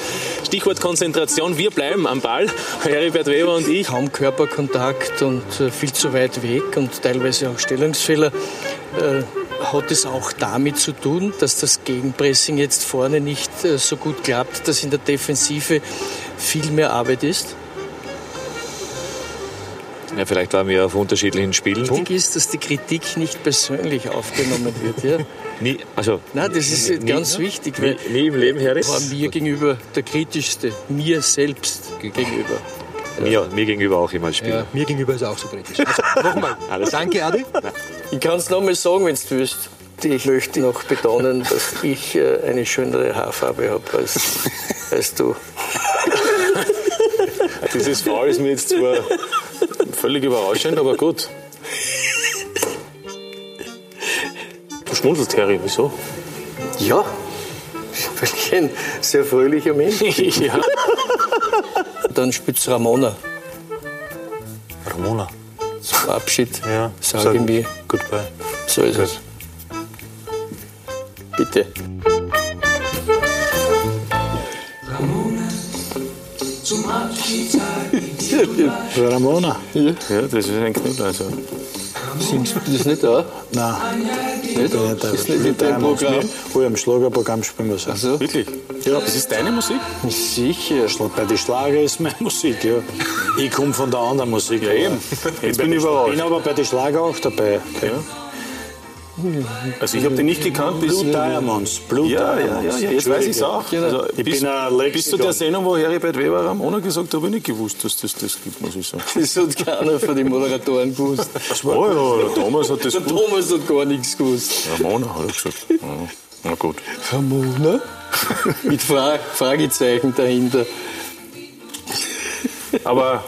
Speaker 1: Stichwort Konzentration, wir bleiben am Ball, Heribert Weber und ich.
Speaker 14: Kaum Körperkontakt und äh, viel zu weit weg und teilweise auch Stellungsfehler. Äh, hat es auch damit zu tun, dass das Gegenpressing jetzt vorne nicht äh, so gut klappt, dass in der Defensive viel mehr Arbeit ist?
Speaker 32: Ja, vielleicht waren wir auf unterschiedlichen Spielen.
Speaker 14: Wichtig ist, dass die Kritik nicht persönlich aufgenommen wird. Ja?
Speaker 32: Nie, also,
Speaker 14: Nein, das ist nie, ganz
Speaker 32: nie,
Speaker 14: wichtig.
Speaker 32: Nie, nie im Leben, Harry.
Speaker 14: War mir gegenüber der kritischste, mir selbst gegenüber.
Speaker 32: Mir, mir gegenüber auch immer als Spieler. Ja,
Speaker 29: mir gegenüber ist er auch so kritisch. Also, nochmal. Danke, Adi.
Speaker 14: Ich kann es nochmal sagen, wenn du willst. Ich möchte noch betonen, dass ich äh, eine schönere Haarfarbe habe als, als du.
Speaker 1: Dieses Foul ist mir jetzt zwar völlig überraschend, aber gut. Du schmunzelst, Harry, wieso?
Speaker 14: Ja, weil ich ein sehr fröhlicher Mensch bin.
Speaker 1: ja.
Speaker 14: Dann spielt Ramona.
Speaker 32: Ramona.
Speaker 14: Zum Abschied
Speaker 32: ja, sag
Speaker 14: ich mir,
Speaker 32: Goodbye.
Speaker 14: so ist es. Bitte.
Speaker 33: Zum Abschied
Speaker 12: Ramona.
Speaker 1: Ja, das ist ein Knüller. Also.
Speaker 14: Singst du das nicht auch?
Speaker 12: Nein.
Speaker 14: Nicht?
Speaker 12: Das
Speaker 14: ist nicht in deinem Programm?
Speaker 12: Oh, im Schlagerprogramm spielen wir es.
Speaker 14: Also?
Speaker 1: Wirklich? Ja. Das ist deine Musik?
Speaker 14: Sicher.
Speaker 12: Bei den Schlager ist meine Musik, ja. Ich komme von der anderen Musik.
Speaker 1: Ja, eben.
Speaker 12: Jetzt bin ich überrascht. Ich bin aber bei den Schlager auch dabei.
Speaker 1: Ja. Also ich habe den nicht gekannt bis...
Speaker 12: Blue Diamonds. Blue
Speaker 1: ja, ja,
Speaker 12: Diamonds.
Speaker 1: ja, ja, jetzt weiß ich es auch. Also,
Speaker 12: ich
Speaker 1: bis,
Speaker 12: bin ein
Speaker 1: bis zu der Sendung, wo Heribert Weber Ramona gesagt hat, habe ich nicht gewusst, dass das das gibt, muss ich sagen.
Speaker 14: Das hat keiner von den Moderatoren gewusst.
Speaker 1: Oh ja, der Thomas hat das
Speaker 14: Der
Speaker 1: gewusst.
Speaker 14: Thomas hat gar nichts gewusst.
Speaker 1: Ramona hat er gesagt. Ja, na gut.
Speaker 14: Ramona? Mit Fra Fragezeichen dahinter.
Speaker 1: Aber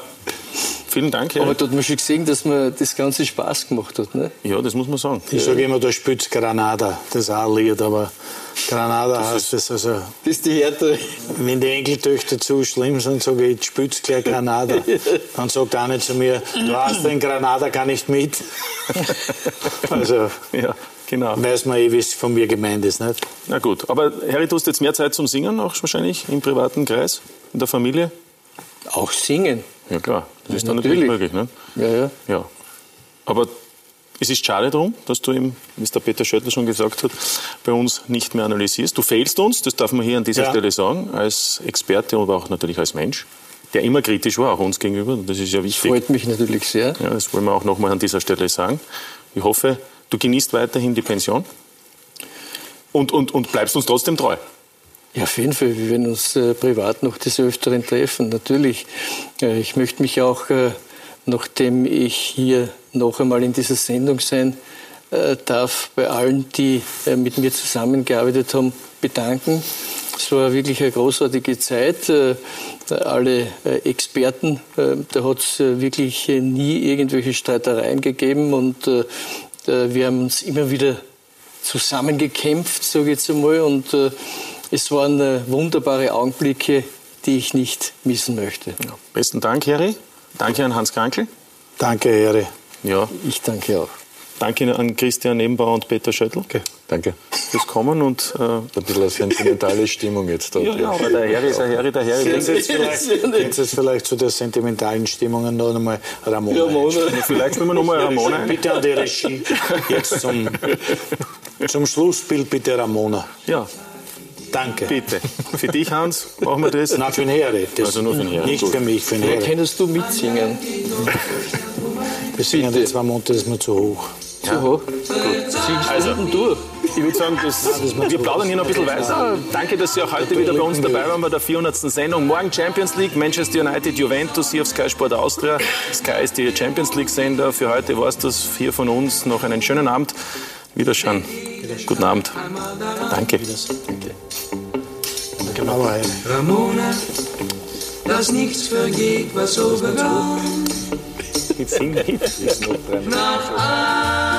Speaker 1: vielen Dank.
Speaker 14: Herr. Aber dort hat man schon gesehen, dass mir das Ganze Spaß gemacht hat. Ne?
Speaker 1: Ja, das muss man sagen.
Speaker 12: Ich sage immer, da spitzt Granada. Das ist auch ein Lied, aber Granada das heißt das also.
Speaker 14: Das ist die Härte.
Speaker 12: Wenn die Enkeltöchter zu schlimm sind, sage ich, spitz gleich Granada. Dann sagt einer zu mir, du hast den Granada gar nicht mit. also.
Speaker 1: Ja. Genau.
Speaker 12: Weiß man eh, wie es von mir gemeint ist. Nicht?
Speaker 1: Na gut, aber Harry, du hast jetzt mehr Zeit zum Singen, auch wahrscheinlich im privaten Kreis, in der Familie?
Speaker 14: Auch singen.
Speaker 1: Ja klar, das ist dann natürlich, möglich. Ne?
Speaker 14: Ja, ja.
Speaker 1: ja. Aber es ist schade darum, dass du eben, wie es der Peter Schöttl schon gesagt hat, bei uns nicht mehr analysierst. Du fehlst uns, das darf man hier an dieser ja. Stelle sagen, als Experte, aber auch natürlich als Mensch, der immer kritisch war, auch uns gegenüber. Das ist ja wichtig.
Speaker 14: Freut mich natürlich sehr.
Speaker 1: Ja, das wollen wir auch nochmal an dieser Stelle sagen. Ich hoffe, du genießt weiterhin die Pension und, und, und bleibst uns trotzdem treu.
Speaker 14: Ja, auf jeden Fall. Wir werden uns äh, privat noch des Öfteren treffen, natürlich. Äh, ich möchte mich auch, äh, nachdem ich hier noch einmal in dieser Sendung sein äh, darf, bei allen, die äh, mit mir zusammengearbeitet haben, bedanken. Es war wirklich eine großartige Zeit. Äh, alle Experten, da hat es wirklich nie irgendwelche Streitereien gegeben und wir haben uns immer wieder zusammengekämpft, sage ich jetzt einmal. Und es waren äh, wunderbare Augenblicke, die ich nicht missen möchte.
Speaker 1: Ja. Besten Dank, Harry. Danke an Hans Krankel.
Speaker 12: Danke, Harry.
Speaker 1: Ja.
Speaker 14: Ich danke auch.
Speaker 1: Danke an Christian Nebenbauer und Peter Schöttl.
Speaker 30: Okay, danke.
Speaker 1: Fürs Kommen und... Äh,
Speaker 30: ein bisschen eine sentimentale Stimmung jetzt dort.
Speaker 1: Ja, ja, aber der Harry ist der Harry, der Harry.
Speaker 12: Kennst jetzt vielleicht, jetzt vielleicht zu der sentimentalen Stimmung noch einmal Ramona? Ramona.
Speaker 1: vielleicht spielen wir noch mal Ramona
Speaker 12: Bitte an die Regie. Jetzt zum, zum Schlussbild bitte Ramona.
Speaker 1: Ja.
Speaker 12: Danke.
Speaker 1: Bitte. Für dich, Hans, machen wir das?
Speaker 12: Nein, für den.
Speaker 1: Das also nur für den Harry.
Speaker 12: Nicht Gut. für mich, für den Harry.
Speaker 14: Könntest du mitsingen?
Speaker 12: Wir singen die zwei Monate, das ist mir zu hoch.
Speaker 14: Zu ja. hoch? Gut.
Speaker 1: Also, durch. Ich würde sagen, das, Nein, wir plaudern hier noch ein bisschen weiter. Danke, dass Sie auch heute wieder bei uns dabei waren bei der 400. Sendung. Morgen Champions League, Manchester United, Juventus hier auf Sky Sport Austria. Sky ist die Champions League-Sender. Für heute war es das hier von uns. Noch einen schönen Abend. Wiederschauen. Guten Abend. Danke. Danke.
Speaker 34: Ramona, dass nichts vergeht, was so begann.
Speaker 1: Jetzt sing mit.
Speaker 34: Nach